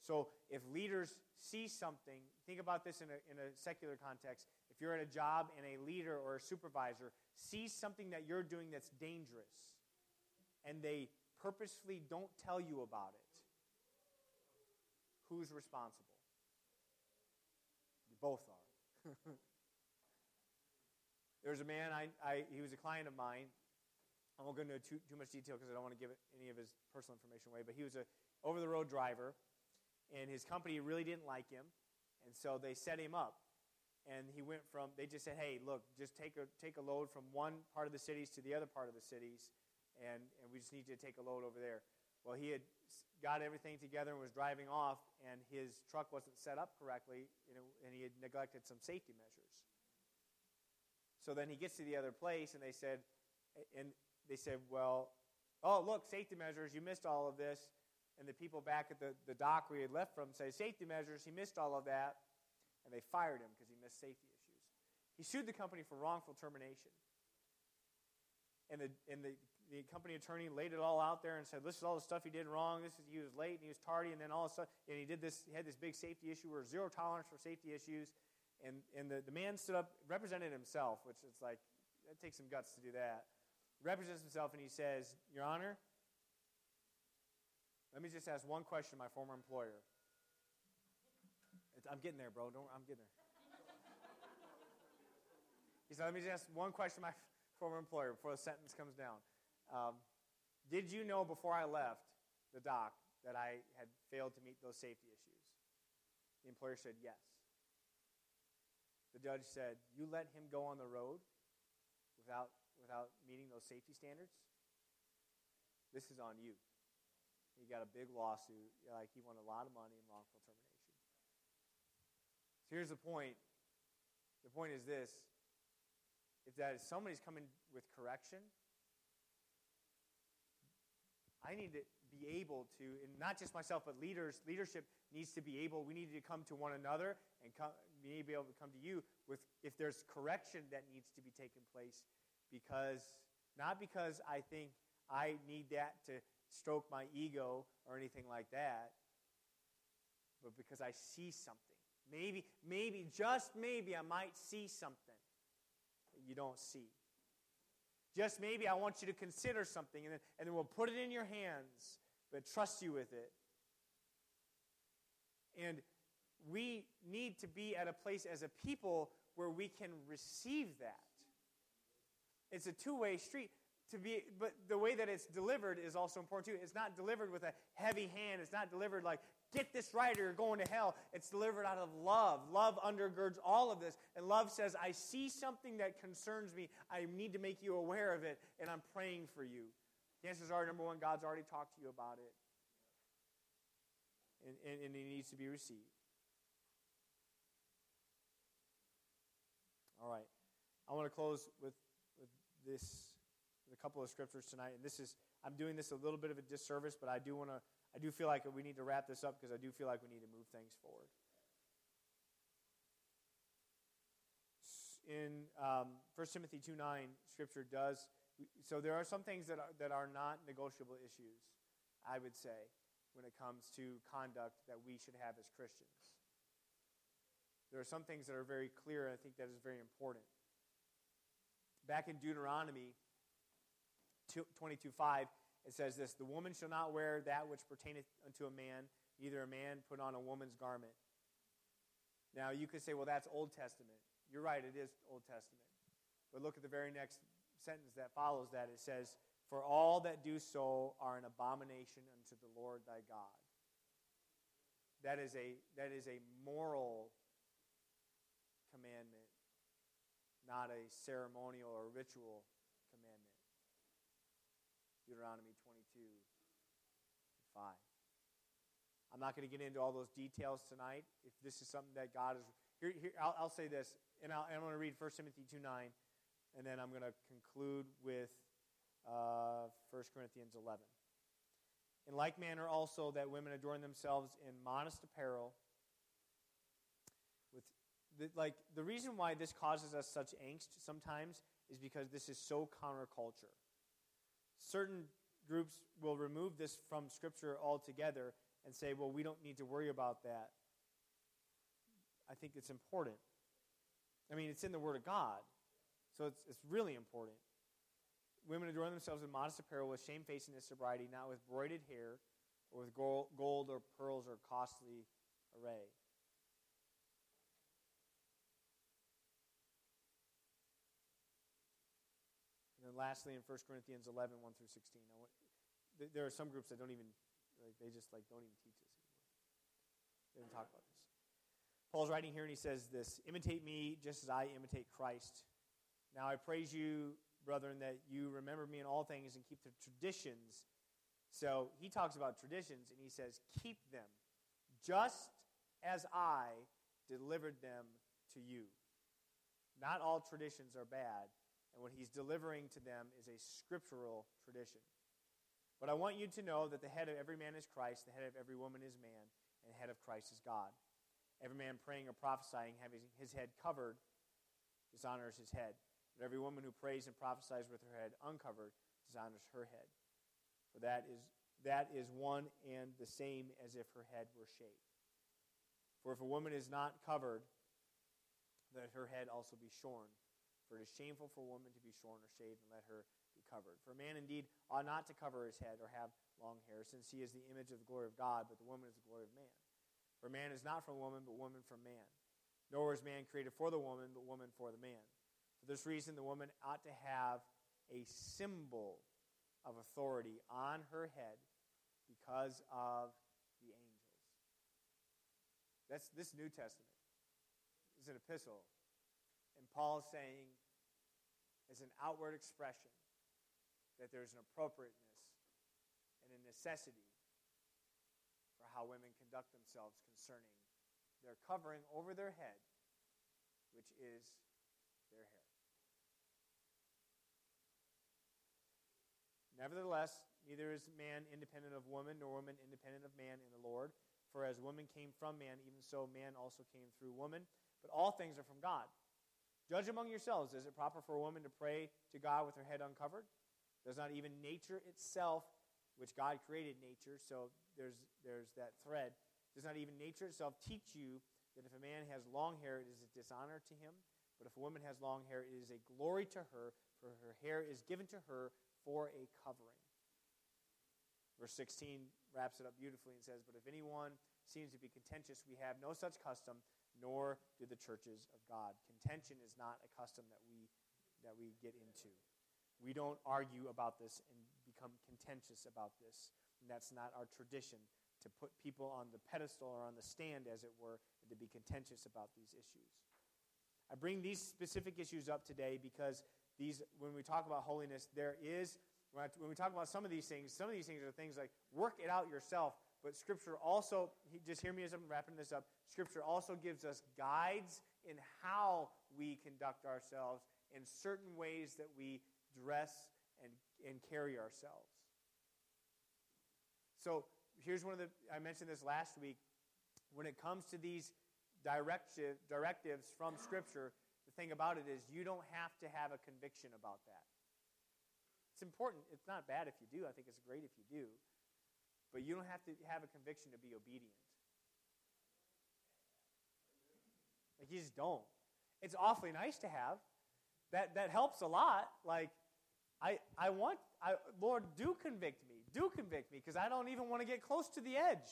So if leaders see something, think about this in a, in a secular context. If you're at a job and a leader or a supervisor sees something that you're doing that's dangerous, and they purposefully don't tell you about it, who's responsible? You both are. <laughs> There's a man, I, I, he was a client of mine. I won't go into too, too much detail because I don't want to give any of his personal information away, but he was a over the road driver and his company really didn't like him, and so they set him up. And he went from, they just said, hey, look, just take a, take a load from one part of the cities to the other part of the cities, and, and we just need to take a load over there. Well, he had got everything together and was driving off, and his truck wasn't set up correctly, you know, and he had neglected some safety measures. So then he gets to the other place, and they said, and they said, well, oh, look, safety measures, you missed all of this and the people back at the, the dock where he had left from say, safety measures, he missed all of that, and they fired him because he missed safety issues. He sued the company for wrongful termination. And the, and the, the company attorney laid it all out there and said, this is all the stuff he did wrong. This is, he was late and he was tardy, and then all of a sudden, and he did this, he had this big safety issue or zero tolerance for safety issues. And, and the, the man stood up, represented himself, which is like, that takes some guts to do that. Represents himself and he says, Your Honor, let me just ask one question, my former employer. It's, I'm getting there, bro. Don't, I'm getting there. he said, let me just ask one question, to my <laughs> former employer, before the sentence comes down. Um, did you know before I left the dock that I had failed to meet those safety issues? The employer said, yes. The judge said, you let him go on the road without, without meeting those safety standards? This is on you. He got a big lawsuit. Like he won a lot of money in wrongful termination. So here's the point. The point is this: if that if somebody's coming with correction, I need to be able to, and not just myself, but leaders. Leadership needs to be able. We need to come to one another and come, we need to be able to come to you with if there's correction that needs to be taken place, because not because I think I need that to stroke my ego or anything like that, but because I see something. Maybe, maybe, just maybe, I might see something that you don't see. Just maybe I want you to consider something, and then, and then we'll put it in your hands, but trust you with it. And we need to be at a place as a people where we can receive that. It's a two way street to be but the way that it's delivered is also important too it's not delivered with a heavy hand it's not delivered like get this right or you're going to hell. It's delivered out of love. Love undergirds all of this. And love says i see something that concerns me. I need to make you aware of it and i'm praying for you. Chances are number one god's already talked to you about it. And, and, and it needs to be received. All right. I want to close with, with this a couple of scriptures tonight, and this is I'm doing this a little bit of a disservice, but I do want to I do feel like we need to wrap this up because I do feel like we need to move things forward. In um, 1 Timothy 2 9, Scripture does so there are some things that are, that are not negotiable issues, I would say, when it comes to conduct that we should have as Christians. There are some things that are very clear, and I think that is very important. Back in Deuteronomy, 22 5, it says this The woman shall not wear that which pertaineth unto a man, neither a man put on a woman's garment. Now, you could say, well, that's Old Testament. You're right, it is Old Testament. But look at the very next sentence that follows that. It says, For all that do so are an abomination unto the Lord thy God. That is a, that is a moral commandment, not a ceremonial or ritual commandment. Deuteronomy 22 5. I'm not going to get into all those details tonight. If this is something that God is. Here, here I'll, I'll say this, and, i am going to read 1 Timothy 2 9, and then I'm going to conclude with uh, 1 Corinthians 11. In like manner, also, that women adorn themselves in modest apparel. With the, like the reason why this causes us such angst sometimes is because this is so counterculture certain groups will remove this from Scripture altogether and say, well, we don't need to worry about that. I think it's important. I mean, it's in the Word of God, so it's, it's really important. Women adorn themselves in modest apparel with shamefacedness, sobriety, not with broided hair or with gold, gold or pearls or costly array. Then lastly, in 1 Corinthians 11, 1 through 16, want, there are some groups that don't even, like, they just like don't even teach this anymore. They don't talk about this. Paul's writing here and he says this Imitate me just as I imitate Christ. Now I praise you, brethren, that you remember me in all things and keep the traditions. So he talks about traditions and he says, Keep them just as I delivered them to you. Not all traditions are bad, and what he's delivering to them is a scriptural tradition. But I want you to know that the head of every man is Christ, the head of every woman is man, and the head of Christ is God. Every man praying or prophesying, having his head covered, dishonors his head. But every woman who prays and prophesies with her head uncovered dishonors her head. For that is, that is one and the same as if her head were shaved. For if a woman is not covered, let her head also be shorn. For it is shameful for a woman to be shorn or shaved and let her be covered. For a man indeed ought not to cover his head or have long hair, since he is the image of the glory of God, but the woman is the glory of man. For man is not from woman, but woman from man. Nor is man created for the woman, but woman for the man. For this reason, the woman ought to have a symbol of authority on her head because of the angels. That's this New Testament. It's an epistle. And Paul is saying as an outward expression that there's an appropriateness and a necessity for how women conduct themselves concerning their covering over their head, which is their hair. Nevertheless, neither is man independent of woman, nor woman independent of man in the Lord. For as woman came from man, even so man also came through woman. But all things are from God Judge among yourselves. Is it proper for a woman to pray to God with her head uncovered? Does not even nature itself, which God created nature, so there's, there's that thread, does not even nature itself teach you that if a man has long hair, it is a dishonor to him? But if a woman has long hair, it is a glory to her, for her hair is given to her for a covering. Verse 16 wraps it up beautifully and says, But if anyone seems to be contentious, we have no such custom, nor do the churches of God. Contention is not a custom that we, that we get into. We don't argue about this and become contentious about this. And that's not our tradition to put people on the pedestal or on the stand, as it were, and to be contentious about these issues. I bring these specific issues up today because these, when we talk about holiness, there is, when we talk about some of these things, some of these things are things like work it out yourself. But Scripture also, just hear me as I'm wrapping this up, Scripture also gives us guides in how we conduct ourselves in certain ways that we dress and, and carry ourselves. So here's one of the, I mentioned this last week. When it comes to these directive, directives from Scripture, the thing about it is you don't have to have a conviction about that. It's important. It's not bad if you do. I think it's great if you do. But you don't have to have a conviction to be obedient. Like you just don't. It's awfully nice to have. That that helps a lot. Like I I want I Lord do convict me. Do convict me because I don't even want to get close to the edge.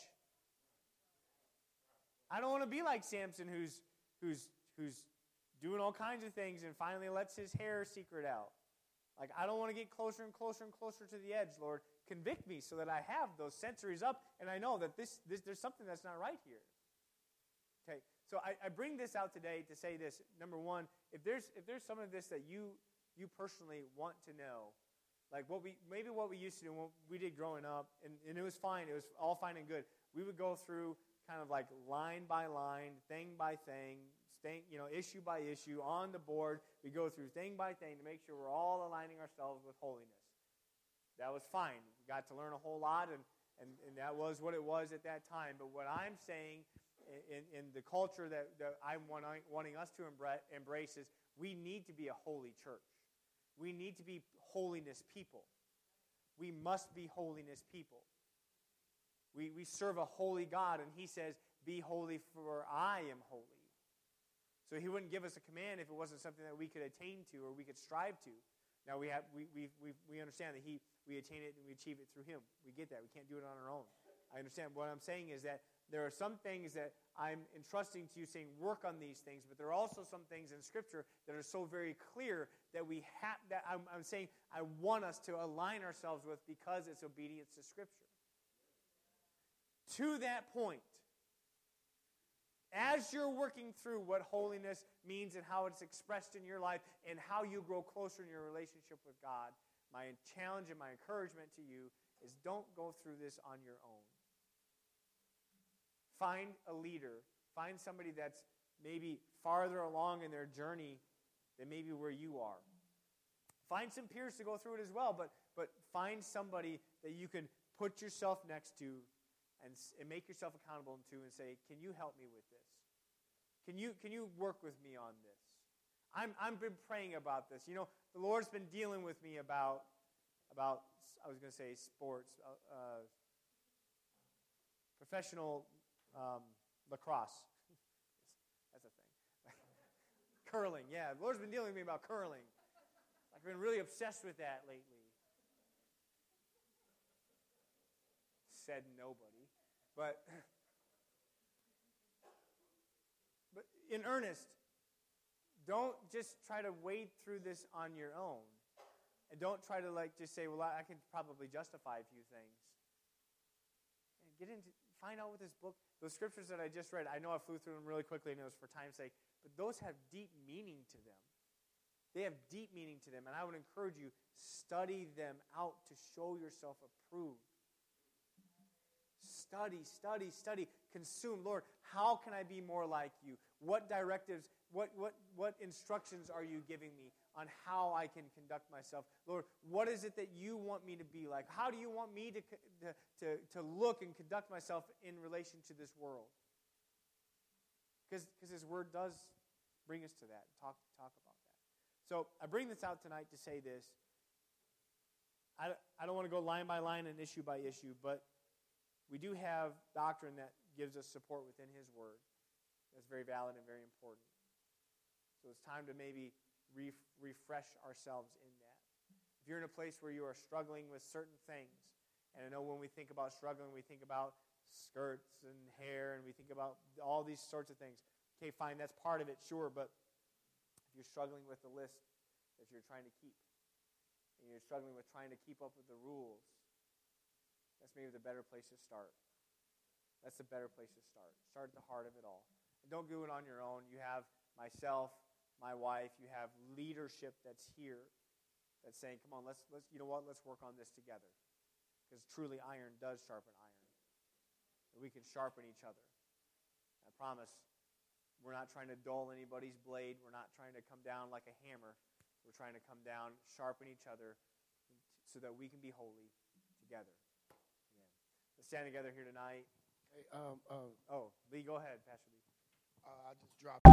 I don't want to be like Samson who's who's who's doing all kinds of things and finally lets his hair secret out. Like I don't want to get closer and closer and closer to the edge, Lord. Convict me so that I have those sensories up and I know that this, this there's something that's not right here. Okay, so I, I bring this out today to say this. Number one, if there's if there's some of this that you you personally want to know, like what we maybe what we used to do, what we did growing up, and, and it was fine. It was all fine and good. We would go through kind of like line by line, thing by thing, thing, you know, issue by issue on the board. We go through thing by thing to make sure we're all aligning ourselves with holiness. That was fine. We got to learn a whole lot, and, and, and that was what it was at that time. But what I'm saying in, in the culture that, that I'm wanting, wanting us to embrace is we need to be a holy church. We need to be holiness people. We must be holiness people. We, we serve a holy God, and He says, Be holy, for I am holy. So He wouldn't give us a command if it wasn't something that we could attain to or we could strive to. Now we, have, we, we, we, we understand that he, we attain it and we achieve it through Him. We get that. We can't do it on our own. I understand. What I'm saying is that there are some things that I'm entrusting to you, saying work on these things, but there are also some things in Scripture that are so very clear that we have. That I'm, I'm saying I want us to align ourselves with because it's obedience to Scripture to that point, as you're working through what holiness means and how it's expressed in your life and how you grow closer in your relationship with God, my challenge and my encouragement to you is don't go through this on your own. Find a leader, find somebody that's maybe farther along in their journey than maybe where you are. Find some peers to go through it as well, but, but find somebody that you can put yourself next to and, and make yourself accountable to and say, Can you help me with this? Can you, can you work with me on this? I'm, I've been praying about this. You know, the Lord's been dealing with me about, about I was going to say sports, uh, uh, professional um, lacrosse. <laughs> That's a thing. <laughs> curling, yeah. The Lord's been dealing with me about curling. I've been really obsessed with that lately. Said nobody. But, <laughs> but in earnest, don't just try to wade through this on your own. And don't try to like just say, well, I, I can probably justify a few things. And get into, find out what this book, those scriptures that I just read, I know I flew through them really quickly and it was for time's sake, but those have deep meaning to them. They have deep meaning to them, and I would encourage you, study them out to show yourself approved study, study, study, consume. Lord, how can I be more like you? What directives, what, what, what instructions are you giving me on how I can conduct myself? Lord, what is it that you want me to be like? How do you want me to, to, to, look and conduct myself in relation to this world? Because His Word does bring us to that, talk, talk about that. So I bring this out tonight to say this. I, I don't want to go line by line and issue by issue, but we do have doctrine that gives us support within His Word. That's very valid and very important. So it's time to maybe re- refresh ourselves in that. If you're in a place where you are struggling with certain things, and I know when we think about struggling, we think about skirts and hair, and we think about all these sorts of things. Okay, fine, that's part of it, sure, but if you're struggling with the list that you're trying to keep, and you're struggling with trying to keep up with the rules, that's maybe the better place to start. That's the better place to start. Start at the heart of it all. And don't do it on your own. You have myself, my wife, you have leadership that's here that's saying, come on, let's, let's you know what, let's work on this together. Because truly, iron does sharpen iron. And we can sharpen each other. I promise, we're not trying to dull anybody's blade. We're not trying to come down like a hammer. We're trying to come down, sharpen each other, so that we can be holy together. Amen. Let's stand together here tonight. Hey, um, um, Oh, Lee, go ahead, Pastor Lee. uh, I just dropped.